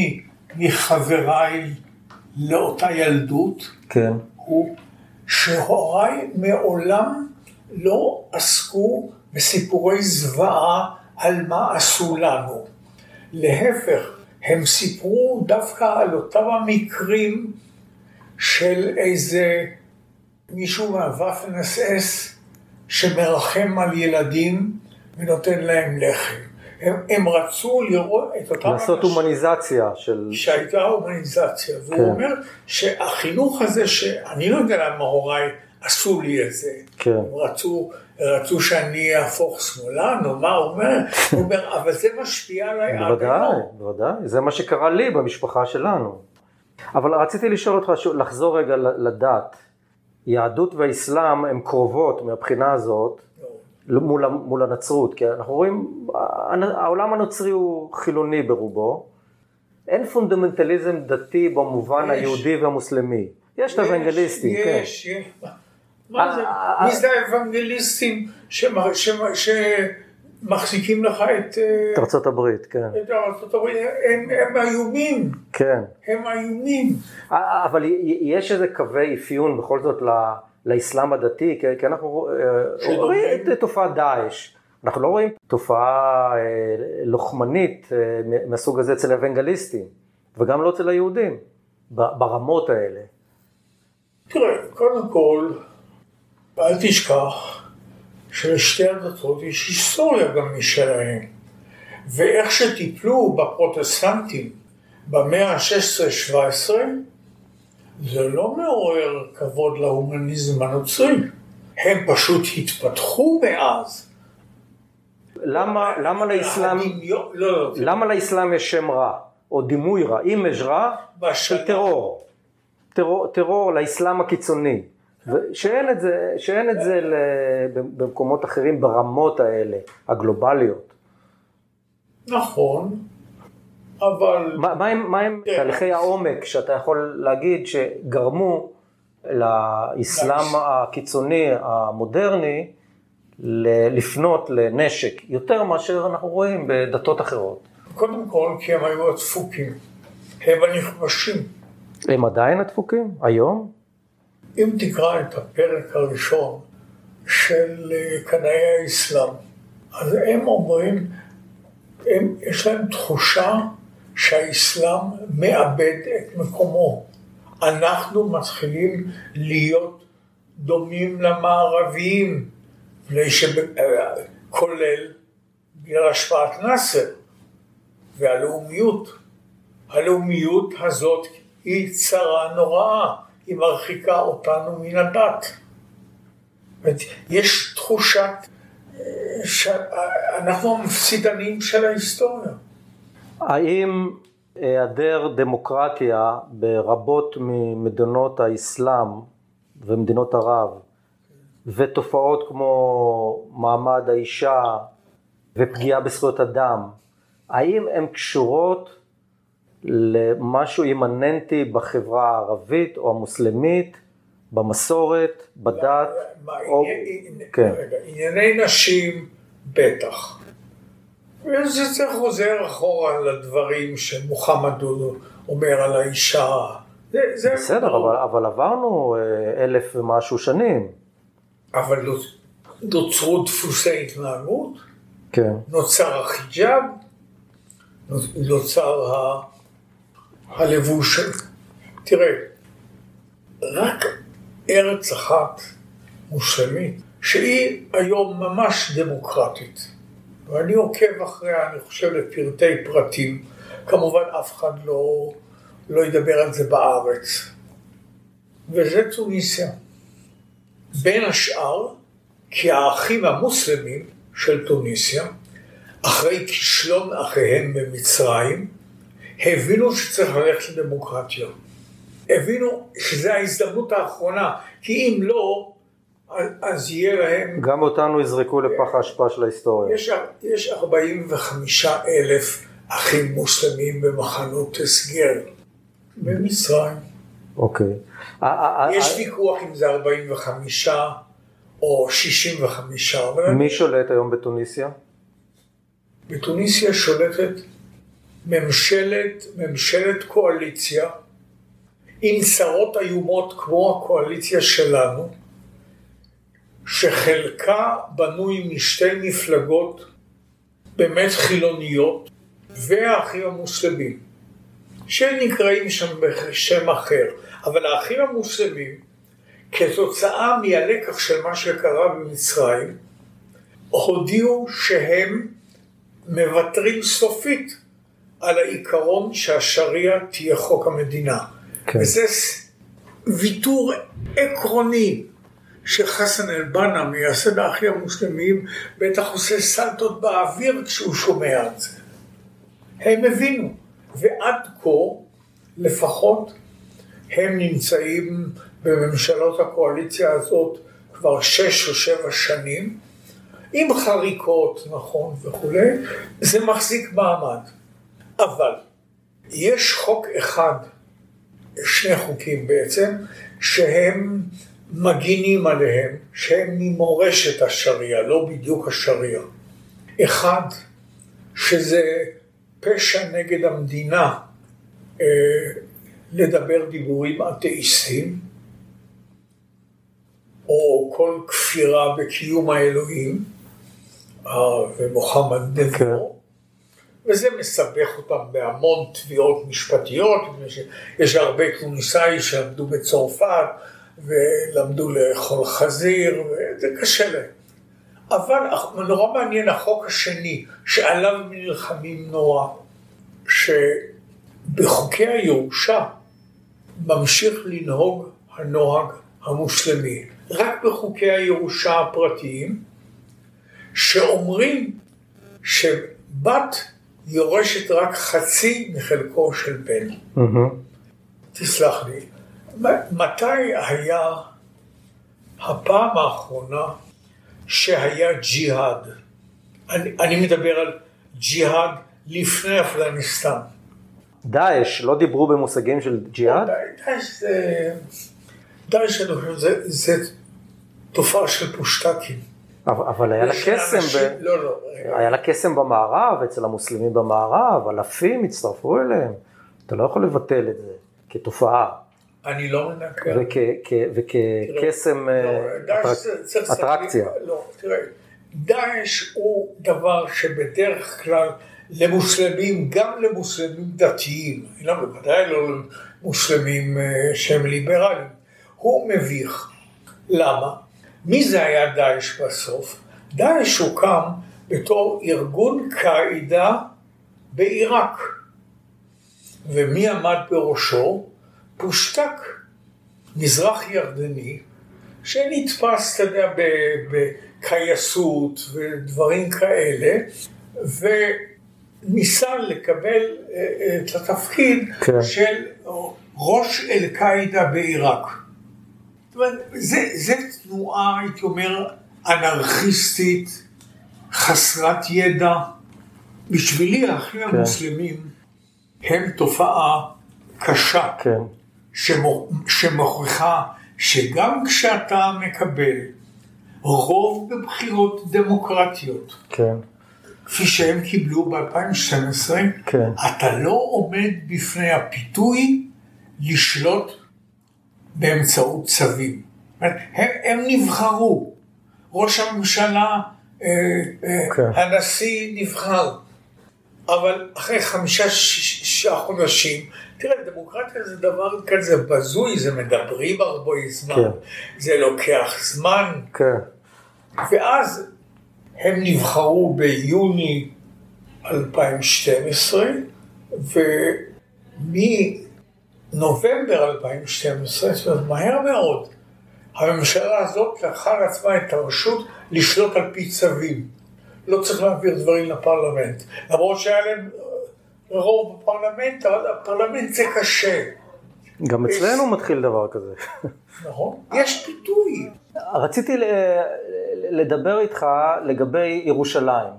מחבריי לאותה ילדות, כן. הוא שהוריי מעולם לא עסקו בסיפורי זוועה על מה עשו לנו. להפך, הם סיפרו דווקא על אותם המקרים של איזה מישהו מהוואפן אס אס שמרחם על ילדים ונותן להם לחם. הם, הם רצו לראות את אותם... לעשות הומניזציה של... שהייתה הומניזציה. והוא כן. אומר שהחינוך הזה, שאני לא יודע למה הוריי עשו לי את זה. כן. הם רצו, רצו שאני אהפוך שמאלן, או מה, הוא אומר, הוא אומר, אבל זה משפיע עליי בוודאי, בוודאי, זה מה שקרה לי במשפחה שלנו. אבל רציתי לשאול אותך, לחזור רגע לדת. יהדות והאסלאם הן קרובות מהבחינה הזאת. מול, מול הנצרות, כי אנחנו רואים, העולם הנוצרי הוא חילוני ברובו, אין פונדמנטליזם דתי במובן יש. היהודי והמוסלמי. יש את האוונגליסטים, כן. יש, יש. מה זה? מי זה האוונגליסטים שמחזיקים לך את... את ארצות הברית, כן. את ארצות הברית, הם איומים. כן. הם איומים. אבל יש איזה קווי אפיון בכל זאת לאסלאם הדתי, כי אנחנו אה, רואים את תופעת דאעש. אנחנו לא רואים תופעה אה, לוחמנית אה, מהסוג הזה אצל האוונגליסטים, וגם לא אצל היהודים, ברמות האלה. תראה, קודם כל, אל תשכח שלשתי הדתות יש היסטוריה גם משלהם. ואיך שטיפלו בפרוטסטנטים במאה ה-16-17, זה לא מעורר כבוד להומניזם הנוצרי. הם פשוט התפתחו מאז. למה, למה לאסלאם, לא, לא, למה לאסלאם יש שם רע, או דימוי רע, image רע של טרור. טרור, טרור לאסלאם הקיצוני. שאין את זה, שאין את זה במקומות אחרים ברמות האלה, הגלובליות. נכון, אבל... מה, מה הם, מה הם תהליכי העומק שאתה יכול להגיד שגרמו לאסלאם הקיצוני המודרני לפנות לנשק יותר מאשר אנחנו רואים בדתות אחרות? קודם כל כי הם היו הדפוקים, הם הנכבשים. הם עדיין הדפוקים? היום? אם תקרא את הפרק הראשון של אה, קנאי האסלאם, אז הם אומרים, הם, יש להם תחושה שהאסלאם מאבד את מקומו. אנחנו מתחילים להיות דומים למערביים, אה, כולל בגלל השפעת נאסר והלאומיות. הלאומיות הזאת היא צרה נוראה. היא מרחיקה אותנו מן הדת. יש תחושת שאנחנו המפסידנים של ההיסטוריה. האם היעדר דמוקרטיה ברבות ממדינות האסלאם ומדינות ערב ותופעות כמו מעמד האישה ופגיעה בזכויות אדם, האם הן קשורות למשהו אימננטי בחברה הערבית או המוסלמית, במסורת, בדת? מה, או... כן. רגע, ענייני נשים בטח. וזה חוזר אחורה לדברים שמוחמד אומר על האישה. זה, זה בסדר, אבל, אבל עברנו אה, אלף ומשהו שנים. אבל נוצרו דפוסי התנהגות, כן. נוצר החיג'אב, נוצר ה... הלבוש. תראה, רק ארץ אחת מוסלמית, שהיא היום ממש דמוקרטית, ואני עוקב אחריה, אני חושב, לפרטי פרטים, כמובן אף אחד לא, לא ידבר על זה בארץ, וזה טוניסיה. בין השאר, כי האחים המוסלמים של טוניסיה, אחרי כישלון אחיהם במצרים, הבינו שצריך ללכת לדמוקרטיה. הבינו שזו ההזדמנות האחרונה, כי אם לא, אז יהיה להם... גם אותנו יזרקו לפח האשפה של ההיסטוריה. יש, יש 45 אלף אחים מוסלמים במחנות הסגר במצרים. אוקיי. יש ויכוח אם זה 45 או 65. מי שולט היום בתוניסיה? בתוניסיה שולטת ממשלת, ממשלת קואליציה עם צרות איומות כמו הקואליציה שלנו, שחלקה בנוי משתי מפלגות באמת חילוניות והאחים המוסלמים, שנקראים שם בשם אחר, אבל האחים המוסלמים כתוצאה מהלקח של מה שקרה במצרים הודיעו שהם מוותרים סופית על העיקרון שהשריעה תהיה חוק המדינה. כן. וזה ויתור עקרוני שחסן אל-בנה, מייסד האחים המוסלמים, בטח עושה סלטות באוויר כשהוא שומע את זה. הם הבינו, ועד כה, לפחות, הם נמצאים בממשלות הקואליציה הזאת כבר שש או שבע שנים, עם חריקות, נכון, וכולי, זה מחזיק מעמד. אבל יש חוק אחד, שני חוקים בעצם, שהם מגינים עליהם, שהם ממורשת השריעה, לא בדיוק השריעה. אחד, שזה פשע נגד המדינה אה, לדבר דיבורים אתאיסטיים, או כל כפירה בקיום האלוהים, אה, ומוחמד נבו. וזה מסבך אותם בהמון תביעות משפטיות, יש הרבה תוניסאי שלמדו בצרפת ולמדו לאכול חזיר, וזה קשה להם. אבל נורא מעניין החוק השני, שעליו נלחמים נורא, שבחוקי הירושה ממשיך לנהוג הנוהג המוסלמי, רק בחוקי הירושה הפרטיים, שאומרים שבת יורשת רק חצי מחלקו של בן. Mm-hmm. תסלח לי, מתי היה הפעם האחרונה שהיה ג'יהאד? אני, אני מדבר על ג'יהאד לפני אפגניסטן. דאעש, לא דיברו במושגים של ג'יהאד? דאעש זה... דאעש, אני חושב, זה, זה תופעה של פושטקים. אבל היה לה קסם, ב... לא, לא. היה לה קסם במערב, אצל המוסלמים במערב, אלפים הצטרפו אליהם. אתה לא יכול לבטל את זה כתופעה. אני לא מנקר. וכקסם אה, אטרקציה. לא, תראה, דאעש הוא דבר שבדרך כלל למוסלמים, גם למוסלמים דתיים, לא, בוודאי לא למוסלמים אה, שהם ליברליים, הוא מביך. למה? מי זה היה דאעש בסוף? דאעש הוקם בתור ארגון קאעידה בעיראק. ומי עמד בראשו? פושטק, מזרח ירדני, שנתפס, אתה יודע, קייסות ודברים כאלה, וניסה לקבל אה, את התפקיד כן. של ראש אל-קאעידה בעיראק. זה תנועה, הייתי אומר, אנרכיסטית, חסרת ידע. בשבילי האחים כן. המוסלמים הם תופעה קשה, כן. שמוכיחה שגם כשאתה מקבל רוב בבחירות דמוקרטיות, כן. כפי שהם קיבלו ב-2012, כן. אתה לא עומד בפני הפיתוי לשלוט באמצעות צווים. הם, הם נבחרו, ראש הממשלה, אה, אה, כן. הנשיא נבחר, אבל אחרי חמישה-שישה חודשים, תראה, דמוקרטיה זה דבר כזה בזוי, זה מדברים הרבה זמן, כן. זה לוקח זמן, כן. ואז הם נבחרו ביוני 2012, ומנובמבר 2012, זאת אומרת מהר מאוד, הממשלה הזאת לקחה לעצמה את הרשות לשלוט על פי צווים. לא צריך להעביר דברים לפרלמנט. למרות שהיה להם רוב בפרלמנט, אבל הפרלמנט זה קשה. גם אצלנו יש... מתחיל דבר כזה. נכון, יש פיתוי. רציתי לדבר איתך לגבי ירושלים,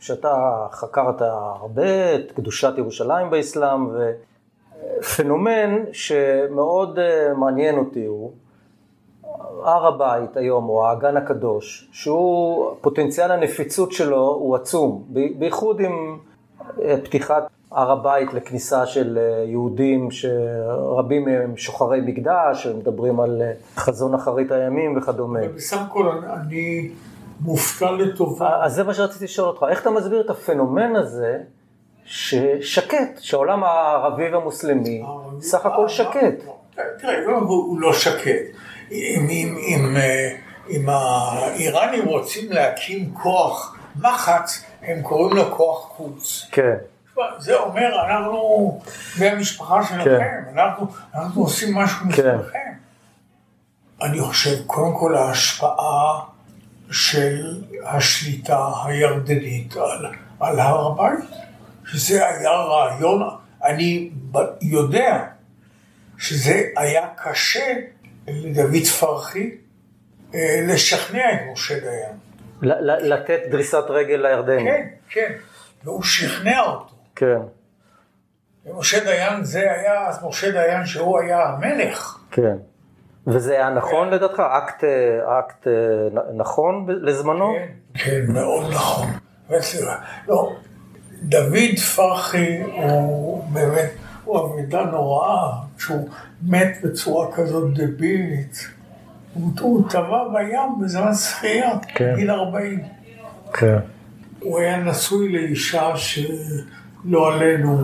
שאתה חקרת הרבה את קדושת ירושלים באסלאם, ופנומן שמאוד אה, מעניין אותי הוא הר הבית היום, או האגן הקדוש, שהוא, פוטנציאל הנפיצות שלו הוא עצום, בייחוד עם אה, פתיחת הר הבית לכניסה של אה, יהודים שרבים מהם שוחרי מקדש, מדברים על חזון אחרית הימים וכדומה. בסך הכל אני מופתע לטובה. אז זה מה שרציתי לשאול אותך, איך אתה מסביר את הפנומן הזה ששקט, שהעולם הערבי והמוסלמי סך הכל שקט? תראה, הוא לא שקט. אם, אה, אם האיראנים רוצים להקים כוח מחץ, הם קוראים לו כוח קוץ. כן. זה אומר, אנחנו מהמשפחה שלכם, כן. אנחנו, עושים משהו כן. משלכם. אני חושב, קודם כל ההשפעה של השליטה הירדנית על הר הבית, שזה היה רעיון, אני יודע שזה היה קשה לדוד פרחי אה, לשכנע את משה דיין. לתת דריסת רגל לירדנים. כן, כן, והוא שכנע אותו. כן. ומשה דיין זה היה, אז משה דיין שהוא היה המלך. כן. וזה היה נכון כן. לדעתך? אקט, אקט אה, נכון לזמנו? כן, כן, מאוד נכון. לא, דוד פרחי הוא באמת, הוא אבידה נוראה, שהוא מת בצורה כזאת דבילית. הוא, טבע בים בזמן שחייה, כן. גיל 40. כן. הוא היה נשוי לאישה שלא עלינו,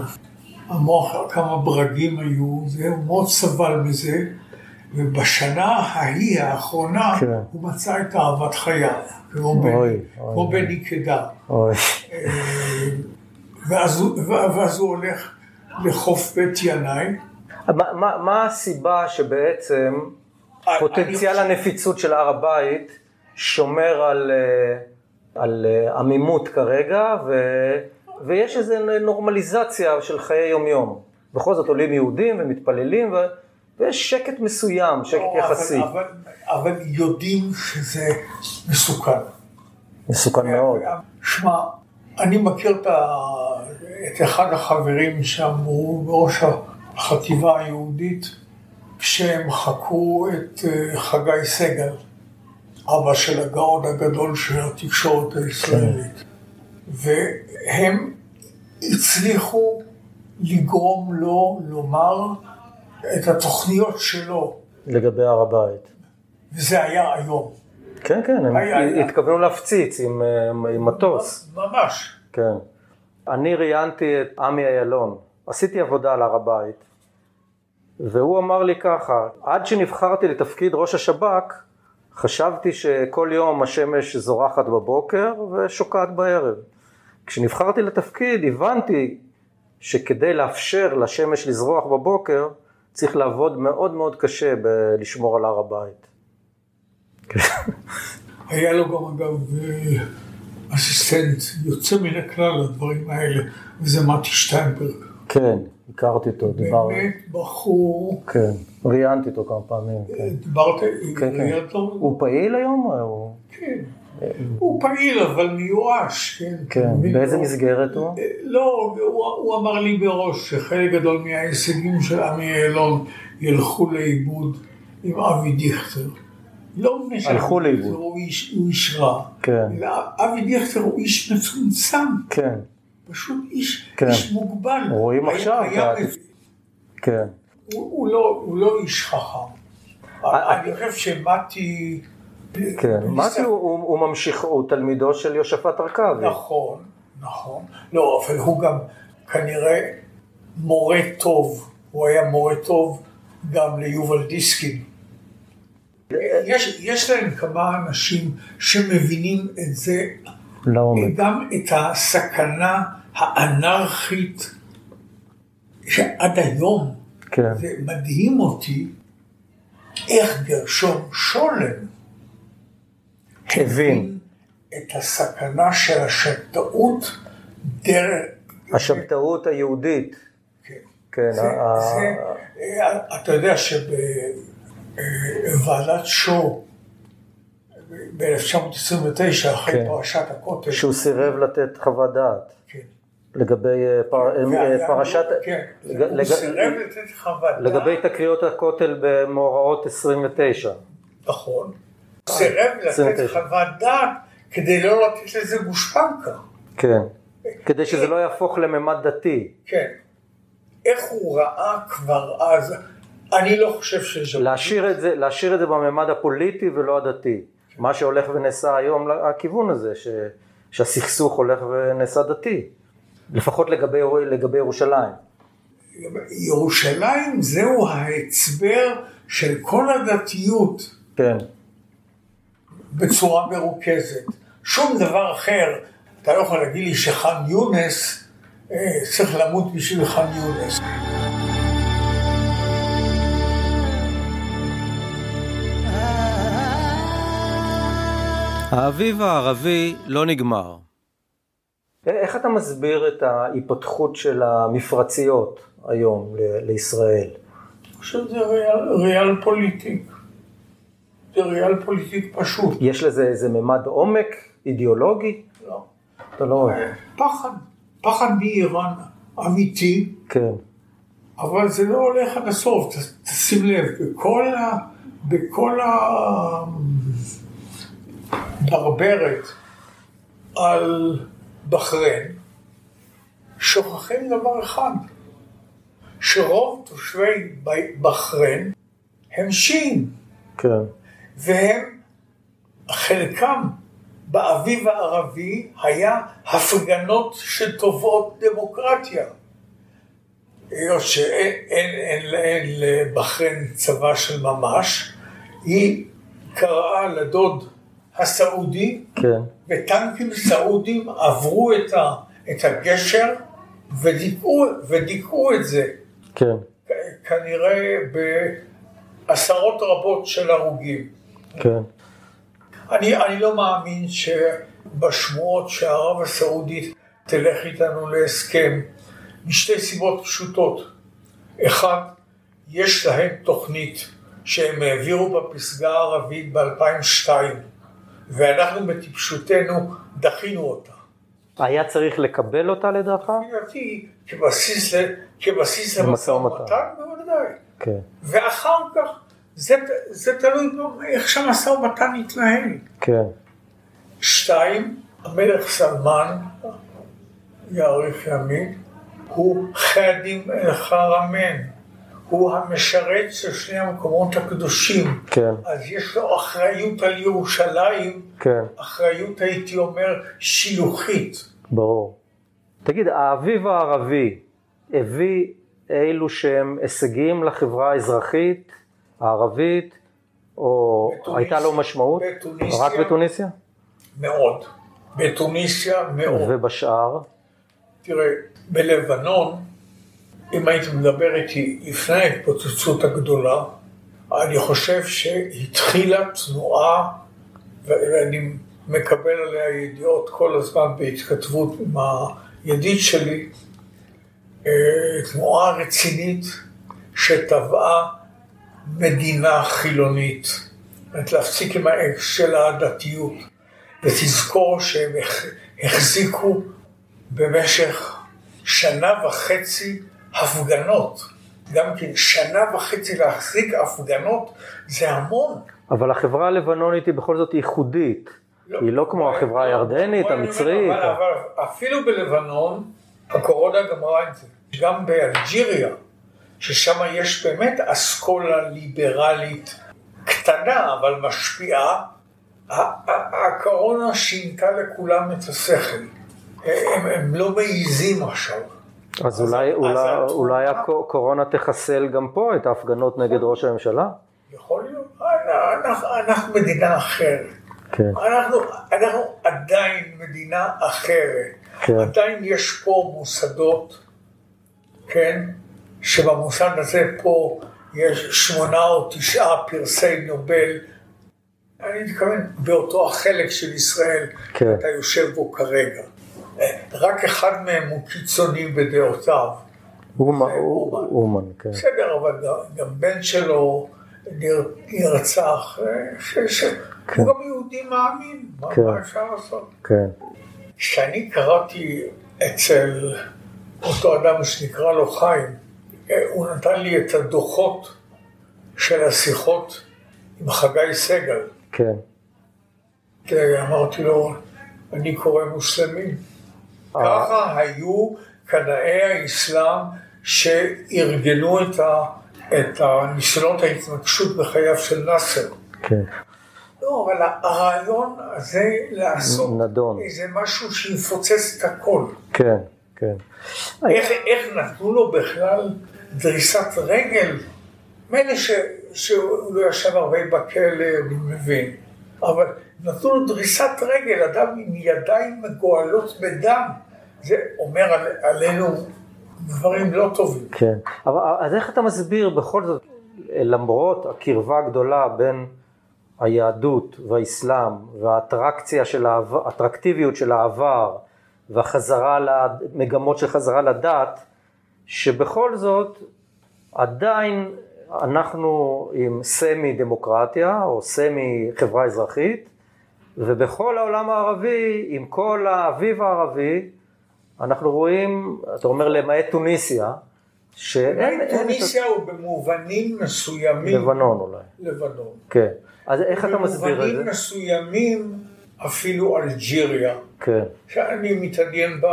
המוח, כמה ברגים היו, זה, הוא מאוד סבל מזה, ובשנה ההיא, האחרונה, כן. הוא מצא את אהבת חייו, כמו, בני, אוי, ואז, ואז הוא הולך לחוף בית ינאי, מה, מה, מה הסיבה שבעצם פוטנציאל הנפיצות של הר הבית שומר על, אה, על אה, עמימות כרגע, ו, ויש איזו נורמליזציה של חיי יומיום. בכל זאת עולים יהודים ומתפללים, ו, ויש שקט מסוים, שקט לא, יחסי. אבל, אבל, אבל יודעים שזה מסוכן. מסוכן מאוד. שמע, אני מכיר את, את אחד החברים שם, הוא בראש החטיבה היהודית כשהם חקרו את אה, חגי סגל, אבא של הגאון הגדול של התקשורת הישראלית. והם הצליחו לגרום לו לומר את התוכניות שלו. לגבי הר הבית. וזה היה היום. כן, כן, הם התכוונו. להפציץ עם, עם מטוס. ממש. כן. אני ראיינתי את עמי אילון, עשיתי עבודה על הר הבית, והוא אמר לי ככה, עד שנבחרתי לתפקיד ראש השב"כ, חשבתי שכל יום השמש זורחת בבוקר ושוקעת בערב. כשנבחרתי לתפקיד הבנתי שכדי לאפשר לשמש לזרוח בבוקר, צריך לעבוד מאוד מאוד קשה בלשמור על הר הבית. היה לו גם אגב אסיסטנט יוצא מן הכלל לדברים האלה, וזה מתי שטיינברג. כן, הכרתי אותו, דיברתי. באמת בחור. כן, ראיינתי אותו כמה פעמים. כן. דיברת, כן, כן. הוא פעיל היום? כן. הוא פעיל אבל מיואש, כן. כן, באיזה מסגרת הוא? לא, הוא אמר לי בראש שחלק גדול מההישגים של עמי אילון ילכו לאיבוד עם אבי דיכטר. לא משנה, הלכו לאיבוד. הוא איש, רע. כן. אבי דיכטר הוא איש מצומצם. כן. פשוט איש, כן. איש מוגבל. רואים עכשיו. כן. הוא, הוא, לא, הוא לא איש חכם. אני חושב שמתי... כן, מתי הוא, הוא ממשיך, הוא תלמידו של יושפט ארכבי. נכון, נכון. לא, אבל הוא גם כנראה מורה טוב. הוא היה מורה טוב גם ליובל דיסקין. יש, יש להם כמה אנשים שמבינים את זה, לעומק. גם את הסכנה האנרכית שעד היום, כן. זה מדהים אותי איך גרשום שולם הבין את הסכנה של השבתאות דרך... השבתאות היהודית. כן. כן. זה, ה... זה, אתה יודע שב... ועדת שור ב-1929, אחרי כן. פרשת הכותל. שהוא סירב לתת חוות דעת. כן. לגבי אה, פר... כן, אה, פרשת... כן, לג... לגבי תקריות הכותל במאורעות 29. נכון. סירב לתת חוות דעת כדי לא לתת לזה גושפנקה. כן. כדי שזה לא יהפוך לממד דתי. כן. איך הוא ראה כבר אז... אני לא חושב שזה... להשאיר את זה, להשאיר את זה בממד הפוליטי ולא הדתי. מה שהולך ונעשה היום, הכיוון הזה, ש, שהסכסוך הולך ונעשה דתי. לפחות לגבי, לגבי ירושלים. ירושלים זהו ההצבר של כל הדתיות. כן. בצורה מרוכזת. שום דבר אחר, אתה לא יכול להגיד לי שחאן יונס אה, צריך למות בשביל חאן יונס. האביב הערבי לא נגמר. איך אתה מסביר את ההיפתחות של המפרציות היום לישראל? אני חושב שזה ריאל, ריאל פוליטיק. זה ריאל פוליטיק פשוט. יש לזה איזה ממד עומק אידיאולוגי? לא. אתה לא רואה. פחד, פחד מאיראן אמיתי. כן. אבל זה לא הולך עד הסוף, תשים לב, בכל ה... בכל ה... ברברת על בחריין, שוכחים דבר אחד, שרוב תושבי בחריין הם שיעים. כן. והם, חלקם באביב הערבי היה הפגנות שתובעות דמוקרטיה. היות שאין לבחריין צבא של ממש, היא קראה לדוד הסעודי, כן. וטנקים סעודים עברו את, ה, את הגשר ודיכאו, ודיכאו את זה. כן. כנראה בעשרות רבות של הרוגים. כן. אני, אני לא מאמין שבשמועות שערב הסעודית תלך איתנו להסכם, משתי סיבות פשוטות. אחד, יש להם תוכנית שהם העבירו בפסגה הערבית ב-2002. ואנחנו בטיפשותנו דחינו אותה. היה צריך לקבל אותה לדעתך? לדעתי, כבסיס, כבסיס למשא ומתן, בוודאי. כן. ואחר כך, זה, זה תלוי איך שהמשא ומתן יתנהל. כן. שתיים, המלך סלמן, יאריך ימים, הוא חדים אל חרמן. הוא המשרת של שני המקומות הקדושים. כן. אז יש לו אחריות על ירושלים, כן. אחריות הייתי אומר שילוחית. ברור. תגיד, האביב הערבי הביא אילו שהם הישגים לחברה האזרחית הערבית, או בתוניס, הייתה לו משמעות? בתוניסיה. רק בתוניסיה? מאוד. בתוניסיה מאוד. ובשאר? תראה, בלבנון אם היית מדבר איתי לפני ההתפוצצות הגדולה, אני חושב שהתחילה תנועה ואני מקבל עליה ידיעות כל הזמן בהתכתבות עם הידיד שלי, אה, תנועה רצינית שטבעה מדינה חילונית. זאת אומרת, להפסיק עם האקס של הדתיות, ותזכור שהם החזיקו במשך שנה וחצי הפגנות. גם כן שנה וחצי להחזיק הפגנות זה המון. אבל החברה הלבנונית היא בכל זאת ייחודית. לא, היא לא כמו החברה הירדנית, המצרית. אבל, אבל אפילו בלבנון, הקורונה גמרה את זה. גם באלג'יריה, ששם יש באמת אסכולה ליברלית קטנה, אבל משפיעה, הקורונה שינתה לכולם את השכל. הם, הם לא מעיזים עכשיו. אז אולי, אולי, אולי הקורונה תחסל גם פה את ההפגנות נגד ראש הממשלה? יכול להיות. אנחנו, אנחנו מדינה אחרת. כן. אנחנו, אנחנו עדיין מדינה אחרת. כן. עדיין יש פה מוסדות, כן, שבמוסד הזה פה יש שמונה או תשעה פרסי נובל. אני מתכוון באותו החלק של ישראל, כן. אתה יושב בו כרגע. רק אחד מהם הוא קיצוני בדעותיו. אומן, כן. בסדר, אבל גם בן שלו נרצח, שהוא כן. גם יהודי מאמין, מה כן. אפשר לעשות? כן. כשאני קראתי אצל אותו אדם שנקרא לו חיים, הוא נתן לי את הדוחות של השיחות עם חגי סגל. כן. אמרתי לו, אני קורא מוסלמים. ככה היו קנאי האסלאם שארגנו את, ה, את הניסיונות ההתנגשות בחייו של נאסר. כן. לא, אבל הרעיון הזה לעשות נדון. איזה משהו שיפוצץ את הכל. כן, כן. איך, איך נתנו לו בכלל דריסת רגל? מילא שהוא לא ישב הרבה בכלא, אני מבין, אבל נתנו לו דריסת רגל, אדם עם ידיים מגואלות בדם. זה אומר על, עלינו דברים לא טובים. כן, אבל אז איך אתה מסביר בכל זאת, למרות הקרבה הגדולה בין היהדות והאסלאם והאטרקציה של העבר, האטרקטיביות של העבר והחזרה, מגמות של חזרה לדת, שבכל זאת עדיין אנחנו עם סמי דמוקרטיה או סמי חברה אזרחית ובכל העולם הערבי עם כל האביב הערבי אנחנו רואים, אתה אומר למעט טוניסיה, שאין... טוניסיה הוא במובנים מסוימים. לבנון אולי. לבנון. כן. אז איך אתה מסביר את זה? במובנים מסוימים אפילו אלג'יריה. כן. שאני מתעניין ב...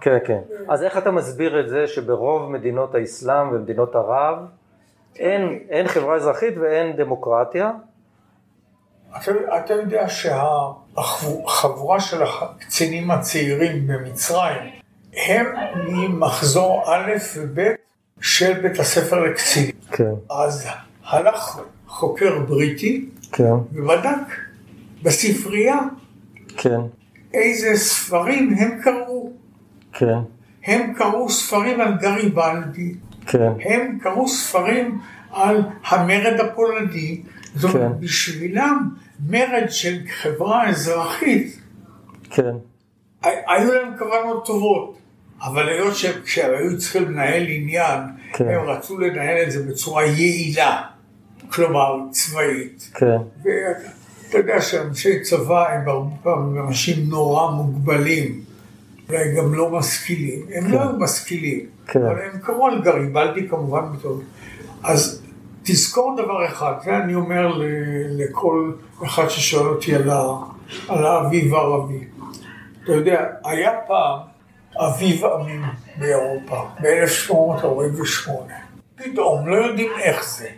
כן, כן. אז איך אתה מסביר את זה שברוב מדינות האסלאם ומדינות ערב אין, אין חברה אזרחית ואין דמוקרטיה? אתה, אתה יודע שהחבורה של הקצינים הצעירים במצרים הם ממחזור א' וב' של בית הספר לקצינים. כן. אז הלך חוקר בריטי כן. ובדק בספרייה כן. איזה ספרים הם קראו. כן. הם קראו ספרים על גריבלדי. כן. הם קראו ספרים על המרד הפולני. זאת אומרת, כן. בשבילם מרד של חברה אזרחית. כן. היו להם כוונות טובות. אבל היות שכשהם היו צריכים לנהל עניין, כן. הם רצו לנהל את זה בצורה יעילה, כלומר צבאית. כן. ואתה יודע שאנשי צבא הם הרבה פעמים אנשים נורא מוגבלים, אולי גם לא משכילים. הם כן. לא היו משכילים, כן. אבל הם על גריבלדי כמובן בתור. אז תזכור דבר אחד, זה אני אומר לכל אחד ששואל אותי על האביב הערבי. אתה יודע, היה פעם אביב עמים באירופה, ב-1848. פתאום, לא יודעים איך זה.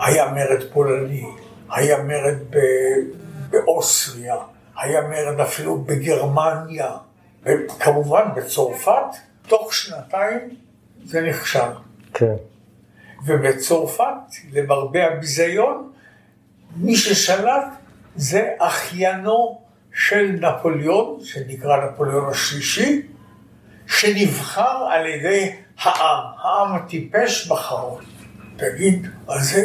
היה מרד פולני, היה מרד באוסטריה, היה מרד אפילו בגרמניה, וכמובן בצרפת, תוך שנתיים זה נכשל. כן. ובצרפת, למרבה הביזיון, מי ששלט זה אחיינו של נפוליאון, שנקרא נפוליאון השלישי, שנבחר על ידי העם, העם הטיפש בחרו. תגיד, אז,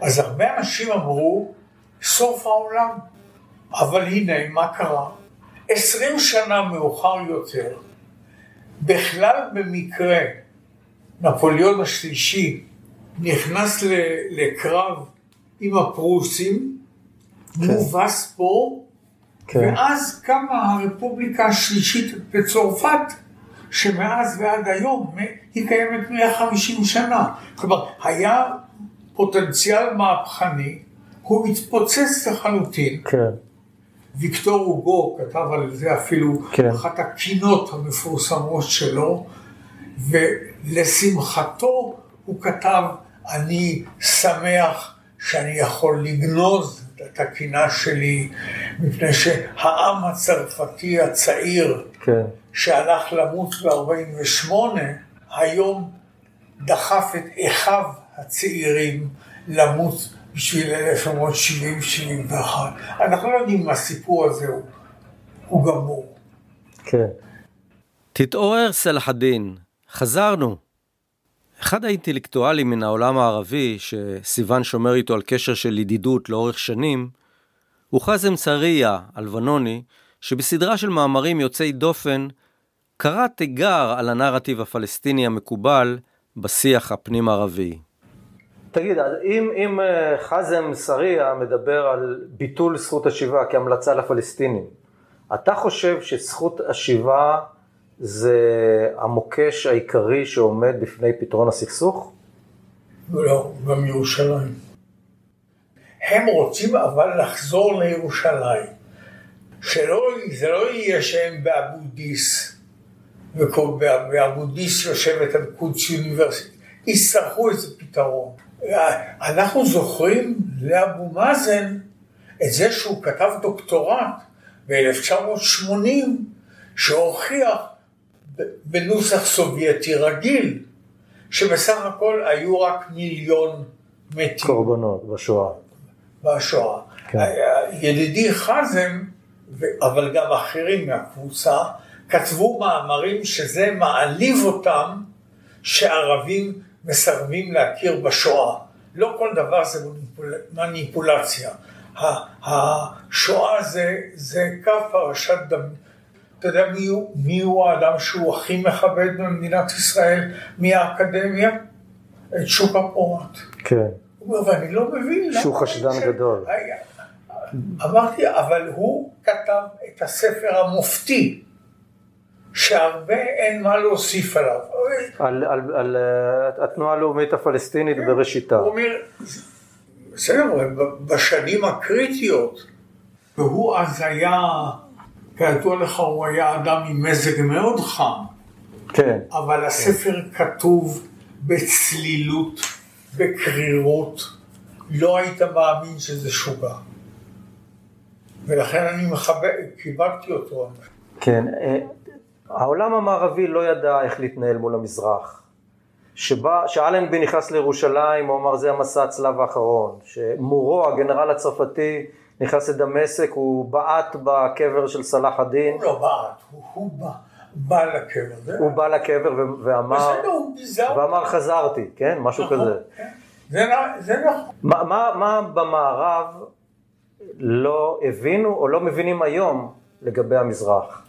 אז הרבה אנשים אמרו, סוף העולם. אבל הנה, מה קרה? עשרים שנה מאוחר יותר, בכלל במקרה, נפוליאון השלישי נכנס לקרב עם הפרוסים, כן. מובס פה, כן. ואז קמה הרפובליקה השלישית בצרפת, שמאז ועד היום היא קיימת 150 שנה. כלומר, היה פוטנציאל מהפכני, הוא התפוצץ לחלוטין. כן. ויקטור הוגו כתב על זה אפילו כן. אחת הקינות המפורסמות שלו, ולשמחתו הוא כתב, אני שמח שאני יכול לגנוז את הקינה שלי, מפני שהעם הצרפתי הצעיר, כן. שהלך למות ב-48, היום דחף את אחיו הצעירים למות בשביל 1970-71. אנחנו לא יודעים אם הסיפור הזה הוא, הוא גמור. כן. תתעורר סלאח א-דין, חזרנו. אחד האינטלקטואלים מן העולם הערבי, שסיוון שומר איתו על קשר של ידידות לאורך שנים, הוא חזם סריה, הלבנוני, שבסדרה של מאמרים יוצאי דופן, קרא תיגר על הנרטיב הפלסטיני המקובל בשיח הפנים-ערבי. תגיד, אם, אם אה, חזם סריה מדבר על ביטול זכות השיבה כהמלצה לפלסטינים, אתה חושב שזכות השיבה זה המוקש העיקרי שעומד בפני פתרון הסכסוך? לא, גם ירושלים. הם רוצים אבל לחזור לירושלים. שלא, זה לא יהיה שהם באבו-דיס, ובאבו-דיס יושבת על קודס יוניברסיטי. יצטרכו איזה פתרון. אנחנו זוכרים לאבו מאזן את זה שהוא כתב דוקטורט ב-1980, שהוכיח בנוסח סובייטי רגיל, שבסך הכל היו רק מיליון מתים. קורבנות בשואה. בשואה. כן. ידידי חזם, אבל גם אחרים מהקבוצה, כתבו מאמרים שזה מעליב אותם שערבים מסרבים להכיר בשואה. לא כל דבר זה מניפולציה. השואה זה, זה קו פרשת דם. אתה יודע מי הוא, מי הוא האדם שהוא הכי מכבד במדינת ישראל מהאקדמיה? את שוק הפורט. כן. הוא אומר, ואני לא מבין שהוא חשדן ש... גדול. אמרתי, אבל הוא כתב את הספר המופתי. שהרבה אין מה להוסיף עליו. על, על, על uh, התנועה הלאומית הפלסטינית כן, בראשיתה. הוא אומר, בסדר, בשנים הקריטיות, והוא אז היה, כידוע לך, הוא היה אדם עם מזג מאוד חם. כן. אבל הספר כתוב בצלילות, בקרירות, לא היית מאמין שזה שוגע. ולכן אני מכבד, קיבלתי אותו. כן, אה, העולם המערבי לא ידע איך להתנהל מול המזרח. שבא, שאלנבי נכנס לירושלים, הוא אמר זה המסע הצלב האחרון. שמורו, הגנרל הצרפתי, נכנס לדמשק, הוא בעט בקבר של סלאח א-דין. הוא לא בעט, הוא, הוא בא. בא לקבר. הוא בא לקבר ואמר, ואמר חזרתי, כן? משהו נכון, כזה. כן. זה נכון. מה, מה, מה במערב לא הבינו או לא מבינים היום לגבי המזרח?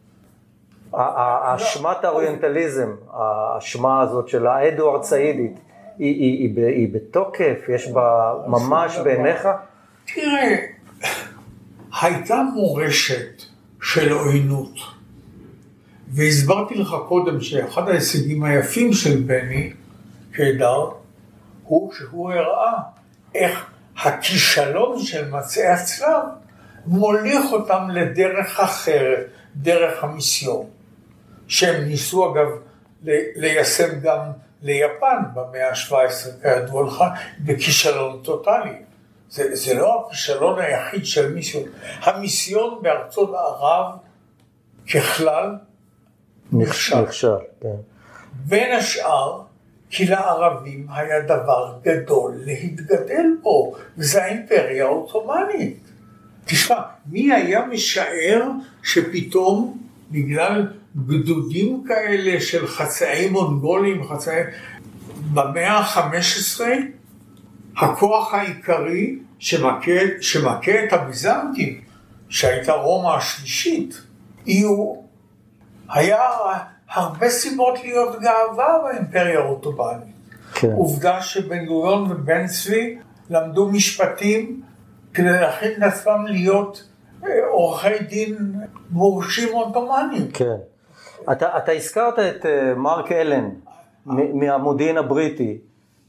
האשמת האוריינטליזם, האשמה הזאת של האדוארד סעידית, היא, בתוקף? יש בה ממש בעיניך? תראה, הייתה מורשת של עוינות, והסברתי לך קודם שאחד ההישגים היפים של בני קדר הוא שהוא הראה איך הכישלון של מצעי הצלב מוליך אותם לדרך אחרת, דרך המיסיון. שהם ניסו אגב ליישם גם ליפן במאה ה-17, כידוע לך, בכישלון טוטאלי. זה, זה לא הכישלון היחיד של מיסיון. המיסיון בארצות ערב ככלל נכשל. נכשל, כן. בין השאר, כי לערבים היה דבר גדול להתגדל פה, וזה האימפריה העות'מאנית. תשמע, מי היה משער שפתאום בגלל גדודים כאלה של חצאי מונגולים, חצאי... במאה ה-15 הכוח העיקרי שמכה, שמכה את הביזנטים, שהייתה רומא השלישית, יהיו, היה הרבה סיבות להיות גאווה באימפריה האוטובנית. כן. עובדה שבן גוריון ובן צבי למדו משפטים כדי להכין את עצמם להיות אה, עורכי דין מורשים עות'מאנים. כן. אתה, אתה הזכרת את אה, מרק אלן מהמודיעין הבריטי,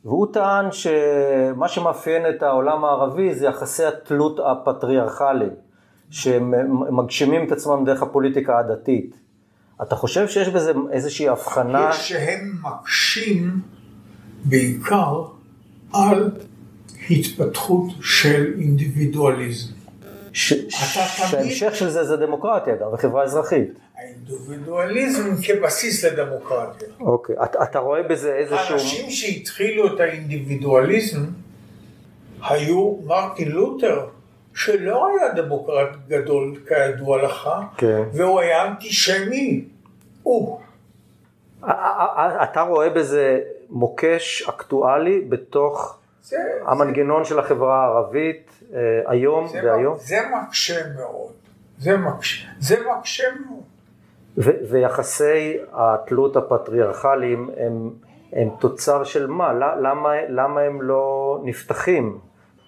והוא טען שמה שמאפיין את העולם הערבי זה יחסי התלות הפטריארכליים, שמגשימים את עצמם דרך הפוליטיקה הדתית. אתה חושב שיש בזה איזושהי הבחנה? שהם מקשים בעיקר על התפתחות של אינדיבידואליזם. שההמשך של זה זה דמוקרטיה גם, וחברה אזרחית. האינדיבידואליזם כבסיס לדמוקרטיה. אוקיי, אתה, אתה רואה בזה איזשהו... האנשים שהתחילו את האינדיבידואליזם היו מרטין לותר, שלא היה דמוקרט גדול כידוע לך, כן. והוא היה אנטישמי. הוא. אתה רואה בזה מוקש אקטואלי בתוך זה, המנגנון זה, של החברה הערבית אה, היום והיום? זה מקשה מאוד. זה מקשה, זה מקשה מאוד. ו- ויחסי התלות הפטריארכליים הם, הם תוצר של מה? למה, למה הם לא נפתחים?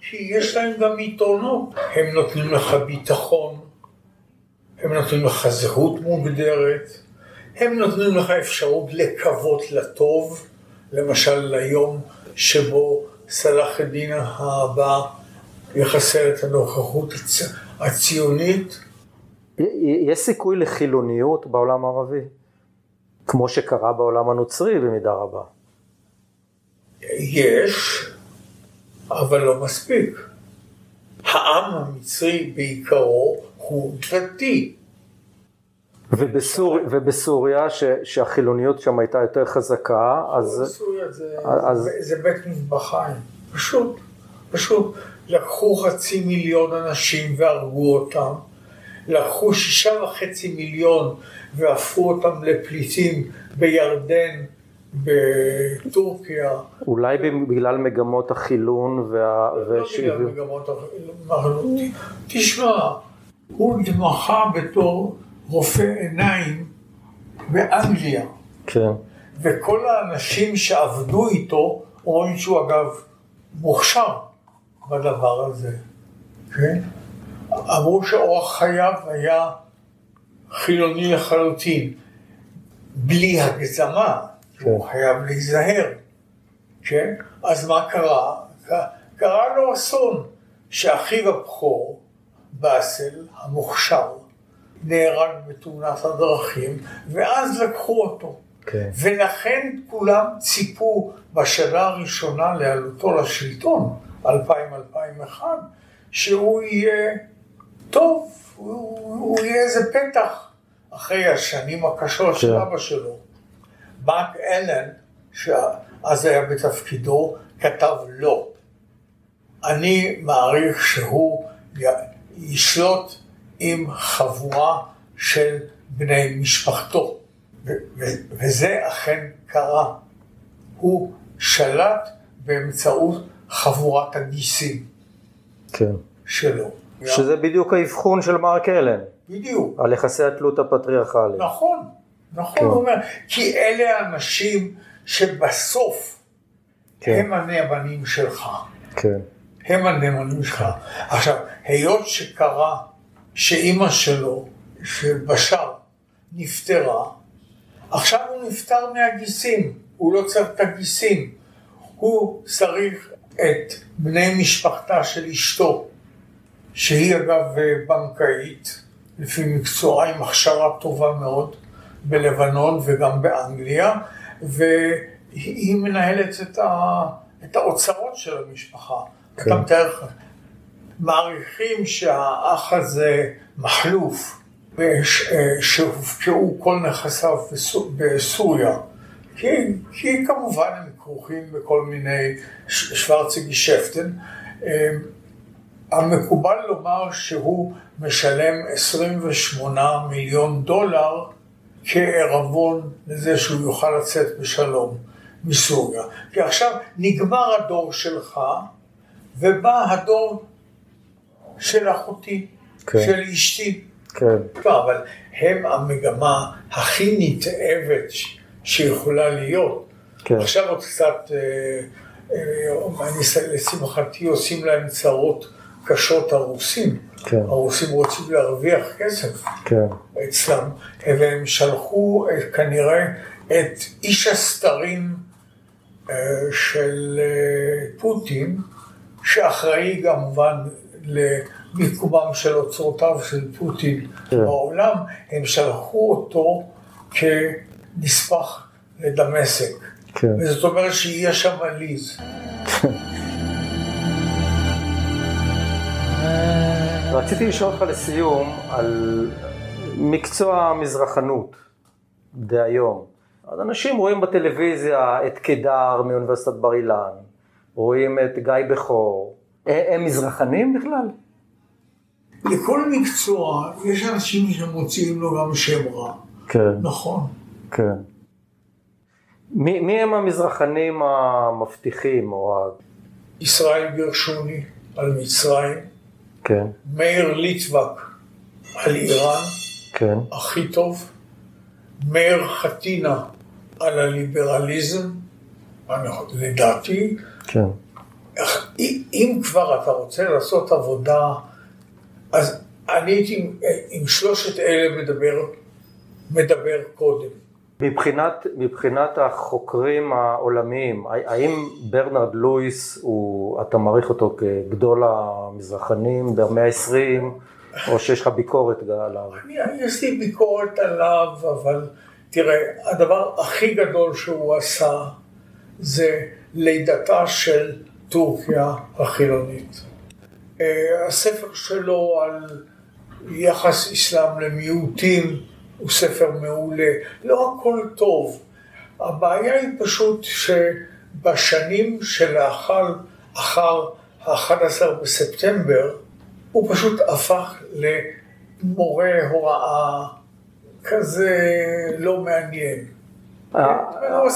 כי יש להם גם יתרונות. הם נותנים לך ביטחון, הם נותנים לך זהות מוגדרת, הם נותנים לך אפשרות לקוות לטוב, למשל ליום שבו סלאח א-דין הבא יחסל את הנוכחות הצ... הציונית. יש סיכוי לחילוניות בעולם הערבי, כמו שקרה בעולם הנוצרי במידה רבה. יש, אבל לא מספיק. העם המצרי בעיקרו הוא דתי. ובסור, ובסוריה, ש, שהחילוניות שם הייתה יותר חזקה, אז... בסוריה זה, אז... זה, זה בית מטבחיים, פשוט, פשוט. לקחו חצי מיליון אנשים והרגו אותם, לקחו שישה וחצי מיליון והפכו אותם לפליטים בירדן, בטורקיה. אולי בגלל מגמות החילון וה... לא בגלל מגמות החילון. תשמע, הוא התמחה בתור רופא עיניים באנגליה. כן. וכל האנשים שעבדו איתו אומרים שהוא אגב מוכשר בדבר הזה, כן? אמרו שאורח חייו היה חילוני לחלוטין, בלי הגזמה, כן. הוא חייב להיזהר, כן? אז מה קרה? קרה לו אסון, שאחיו הבכור, באסל, המוכשר, נהרג בתאונת הדרכים, ואז לקחו אותו. כן. ולכן כולם ציפו בשנה הראשונה להעלותו לשלטון, 2000-2001, שהוא יהיה טוב, הוא, הוא יהיה איזה פתח אחרי השנים הקשות כן. של אבא שלו. מרק אלן, שאז היה בתפקידו, כתב לא. אני מעריך שהוא ישלוט עם חבורה של בני משפחתו, וזה אכן קרה. הוא שלט באמצעות חבורת הגיסים כן. שלו. שזה בדיוק האבחון של מרק אלן. בדיוק. על יחסי התלות הפטריארכלית. נכון, נכון, כן. הוא אומר, כי אלה האנשים שבסוף כן. הם הנאמנים שלך. כן. הם הנאמנים שלך. עכשיו, היות שקרה שאימא שלו, של בשאר, נפטרה, עכשיו הוא נפטר מהגיסים, הוא לא צריך את הגיסים, הוא צריך את בני משפחתה של אשתו, שהיא אגב בנקאית, לפי מקצועה עם הכשרה טובה מאוד בלבנון וגם באנגליה, והיא מנהלת את, ה, את האוצרות של המשפחה. כן. אתה מתאר לך, מעריכים שהאח הזה מחלוף, שהופקעו כל נכסיו בסוריה, כי, כי כמובן הם כרוכים בכל מיני שוורצי גשפטן. המקובל לומר שהוא משלם 28 מיליון דולר כערבון לזה שהוא יוכל לצאת בשלום מסוריה. כי עכשיו נגמר הדור שלך ובא הדור של אחותי. כן. של אשתי. כן. לא, אבל הם המגמה הכי נתעבת שיכולה להיות. כן. עכשיו עוד קצת, אה, אה, לשמחתי עושים להם צרות קשות הרוסים. כן. הרוסים רוצים להרוויח כסף כן. אצלם, והם שלחו את, כנראה את איש הסתרים אה, של פוטין, שאחראי כמובן למיקומם של אוצרותיו של פוטין כן. בעולם, הם שלחו אותו כנספח לדמשק. כן. וזאת אומרת שיהיה שם ליז. רציתי לשאול אותך לסיום על מקצוע המזרחנות דהיום. אז אנשים רואים בטלוויזיה את קדר מאוניברסיטת בר אילן, רואים את גיא בכור, הם מזרחנים בכלל? לכל מקצוע יש אנשים שמוציאים לו גם שם רע. כן. נכון. כן. מי, מי הם המזרחנים המבטיחים או ה... ישראל גרשוני על מצרים. כן. מאיר ליטבק על איראן. כן. הכי טוב. מאיר חתינה על הליברליזם. לדעתי. כן. אם כבר אתה רוצה לעשות עבודה, אז אני הייתי עם, עם שלושת אלה מדבר, מדבר קודם. מבחינת, מבחינת החוקרים העולמיים, האם ברנרד לואיס, הוא, אתה מעריך אותו כגדול המזרחנים במאה ה-20, או שיש לך ביקורת עליו? אני, יש לי ביקורת עליו, אבל תראה, הדבר הכי גדול שהוא עשה זה לידתה של טורקיה החילונית. אה, הספר שלו על יחס אסלאם למיעוטים הוא ספר מעולה. לא הכל טוב. הבעיה היא פשוט שבשנים שלאחר אחר ה-11 בספטמבר, הוא פשוט הפך למורה הוראה כזה לא מעניין. אה, הוא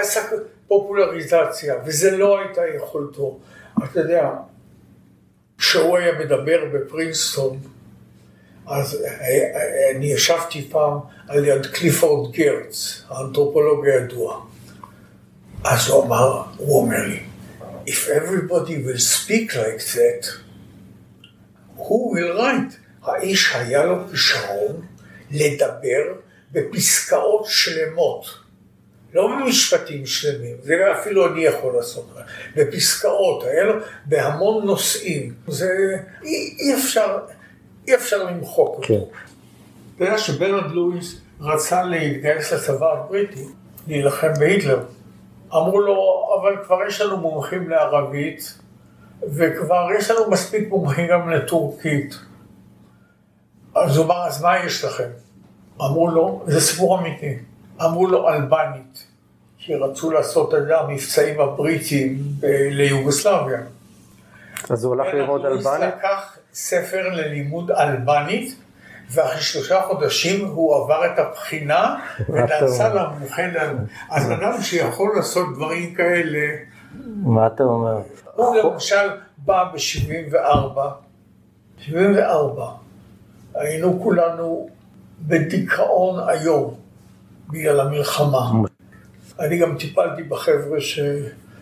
עשה פופולריזציה, וזה לא הייתה יכולתו. אתה יודע, כשהוא היה מדבר בפרינסטון, אז אה, אה, אני ישבתי פעם על יד קליפורד גרץ, האנתרופולוג הידוע. אז הוא אמר, הוא אומר לי, If everybody will speak like that, who will write? האיש היה לו כישרון לדבר בפסקאות שלמות. לא במשפטים שלמים, זה אפילו אני יכול לעשות, בפסקאות, היה לו בהמון נושאים, זה אי, אי אפשר, אי אפשר למחוק אותו. כן. אתה יודע שברנד לואיס רצה להתגייס לצבא הבריטי, להילחם בהיטלר. אמרו לו, אבל כבר יש לנו מומחים לערבית, וכבר יש לנו מספיק מומחים גם לטורקית. אז הוא אמר, אז מה יש לכם? אמרו לו, זה סיפור אמיתי. אמרו לו אלבנית, שרצו לעשות את המבצעים הבריטים ליוגוסלביה. אז הוא הלך ללמוד אלבנית? הוא לקח ספר ללימוד אלבנית, ואחרי שלושה חודשים הוא עבר את הבחינה ונעשה למומחה לאלבנית. אז אדם שיכול לעשות דברים כאלה... מה אתה אומר? הוא למשל בא ב-74, 74, היינו כולנו בדיכאון איום. בגלל המלחמה. אני גם טיפלתי בחבר'ה ש...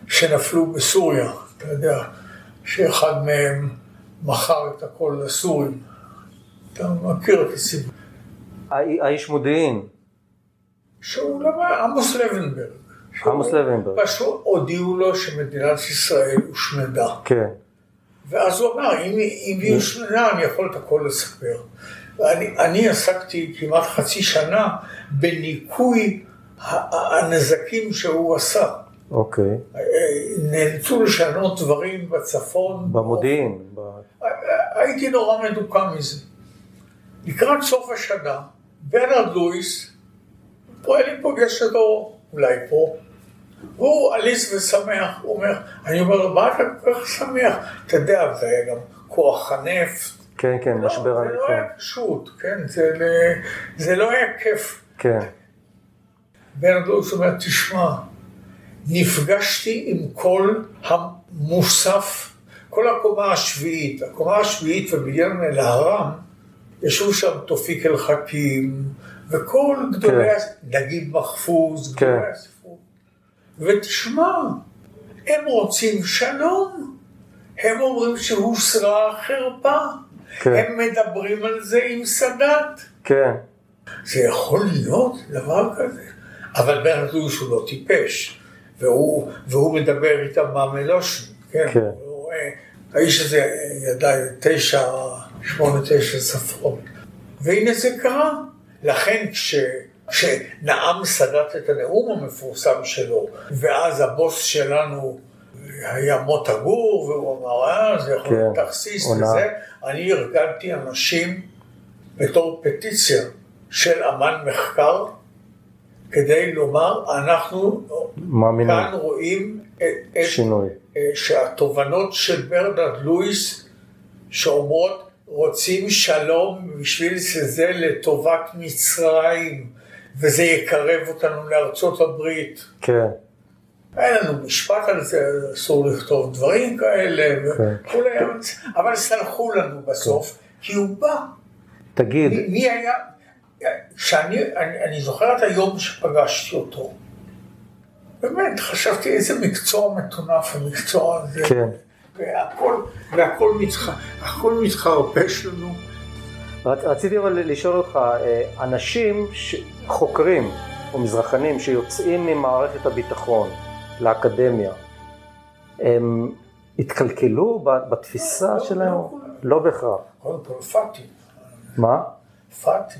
שנפלו בסוריה, אתה יודע, שאחד מהם מכר את הכל לסורים. אתה מכיר את הסיפור. האיש מודיעין. שהוא למד, עמוס לבנברג. עמוס לבנברג. פשוט הודיעו לו שמדינת ישראל הושמדה. כן. ואז הוא אמר, אם, אם היא הושמדה אני יכול את הכל לספר. ואני אני עסקתי כמעט חצי שנה בניקוי הנזקים שהוא עשה. אוקיי. נאלצו לשנות דברים בצפון. במודיעין. הייתי נורא מדוכא מזה. לקראת סוף השנה, ברנרד לואיס, פה אני פוגש אותו, אולי פה, והוא עליז ושמח, הוא אומר, אני אומר לו, מה אתה כל כך שמח? אתה יודע, זה היה גם כוח הנפט, כן, כן, לא, משבר הנפט. זה לא היה פשוט, כן, זה, זה לא היה כיף. כן. בן הדוס אומר, תשמע, נפגשתי עם כל המוסף, כל הקומה השביעית, הקומה השביעית ובניין אל-הרם, ישבו שם תופיק אל-חכים, וכל גדולי, כן. נגיד מחפוז, כן. גדולי הספרות. ותשמע, הם רוצים שלום. הם אומרים שהוסרה החרפה. כן. הם מדברים על זה עם סאדאת. כן. זה יכול להיות דבר כזה. אבל ברנרד לואיס הוא לא טיפש, והוא, והוא מדבר איתם מהמלושן, כן? כן. הוא, האיש הזה ידע תשע, שמונה, תשע שפות. והנה זה קרה. לכן כש... כשנאם סאדאת את הנאום המפורסם שלו, ואז הבוס שלנו היה מוטה גור, והוא אמר, אה, זה יכול להיות כן, תכסיס וזה, אני ארגנתי אנשים בתור פטיציה של אמן מחקר, כדי לומר, אנחנו מאמינים. כאן רואים את, שינוי. את, שהתובנות של ברנרד לואיס, שאומרות, רוצים שלום בשביל שזה לטובת מצרים, וזה יקרב אותנו לארצות הברית. כן. היה לנו משפט על זה, אסור לכתוב דברים כאלה, כן. וכולי, אבל סלחו לנו בסוף, כן. כי הוא בא. תגיד. מי, מי היה, שאני אני, אני זוכר את היום שפגשתי אותו. באמת, חשבתי איזה מקצוע מטונף המקצוע הזה. כן. והכל, והכל מתח, מתחרפש לנו. רציתי אבל לשאול אותך, אה, אנשים, חוקרים או מזרחנים שיוצאים ממערכת הביטחון לאקדמיה, הם התקלקלו בתפיסה לא, שלהם? לא, לא בהכרח. קודם כל פאטי. מה? פאטי.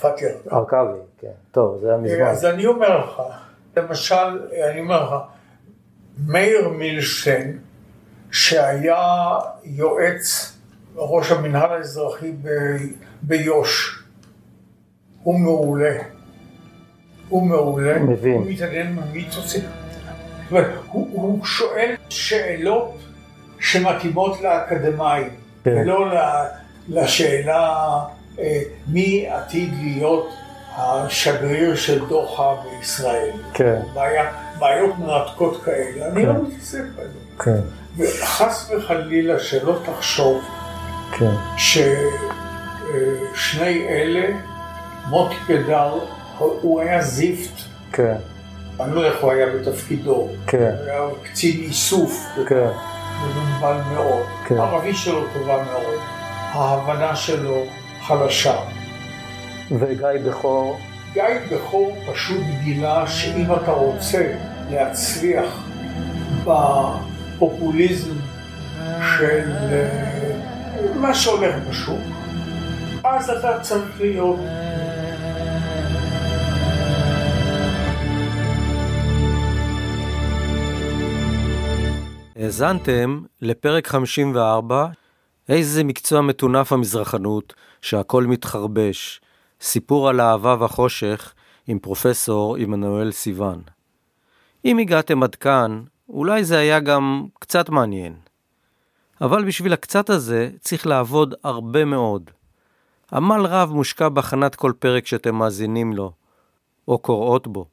פאטי ארכבי, כן. טוב, זה היה מזמן. אז אני אומר לך, למשל, אני אומר לך, מאיר מילשטיין, שהיה יועץ ראש המנהל האזרחי ביו"ש. הוא מעולה. הוא מעולה. מבין. הוא מתעניין במיתוסים. הוא, הוא שואל שאלות שמתאימות לאקדמאים, כן. ולא לשאלה מי עתיד להיות השגריר של דוחה בישראל. כן. בעיה, בעיות מרתקות כאלה. כן. אני לא מתעסק בזה. כן. וחס וחלילה שלא תחשוב כן. ששני אלה, מוטי פדר, הוא היה זיפט. כן. אני לא יודע איך הוא היה בתפקידו. כן. הוא היה קצין איסוף. כן. מנומבל מאוד. כן. הערבי שלו טובה מאוד. ההבנה שלו חלשה. וגיא בכור? גיא בכור פשוט גילה שאם אתה רוצה להצליח בפופוליזם של אה, מה שהולך בשוק, אז אתה צריך להיות האזנתם לפרק 54, איזה מקצוע מטונף המזרחנות, שהכל מתחרבש, סיפור על אהבה וחושך עם פרופסור עמנואל סיוון. אם הגעתם עד כאן, אולי זה היה גם קצת מעניין. אבל בשביל הקצת הזה צריך לעבוד הרבה מאוד. עמל רב מושקע בהכנת כל פרק שאתם מאזינים לו, או קוראות בו,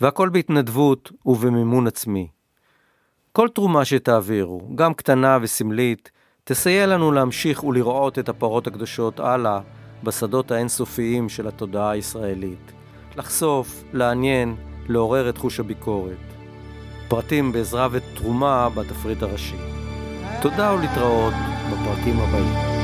והכל בהתנדבות ובמימון עצמי. כל תרומה שתעבירו, גם קטנה וסמלית, תסייע לנו להמשיך ולראות את הפרות הקדושות הלאה בשדות האינסופיים של התודעה הישראלית. לחשוף, לעניין, לעורר את חוש הביקורת. פרטים בעזרה ותרומה בתפריט הראשי. תודה ולהתראות בפרקים הבאים.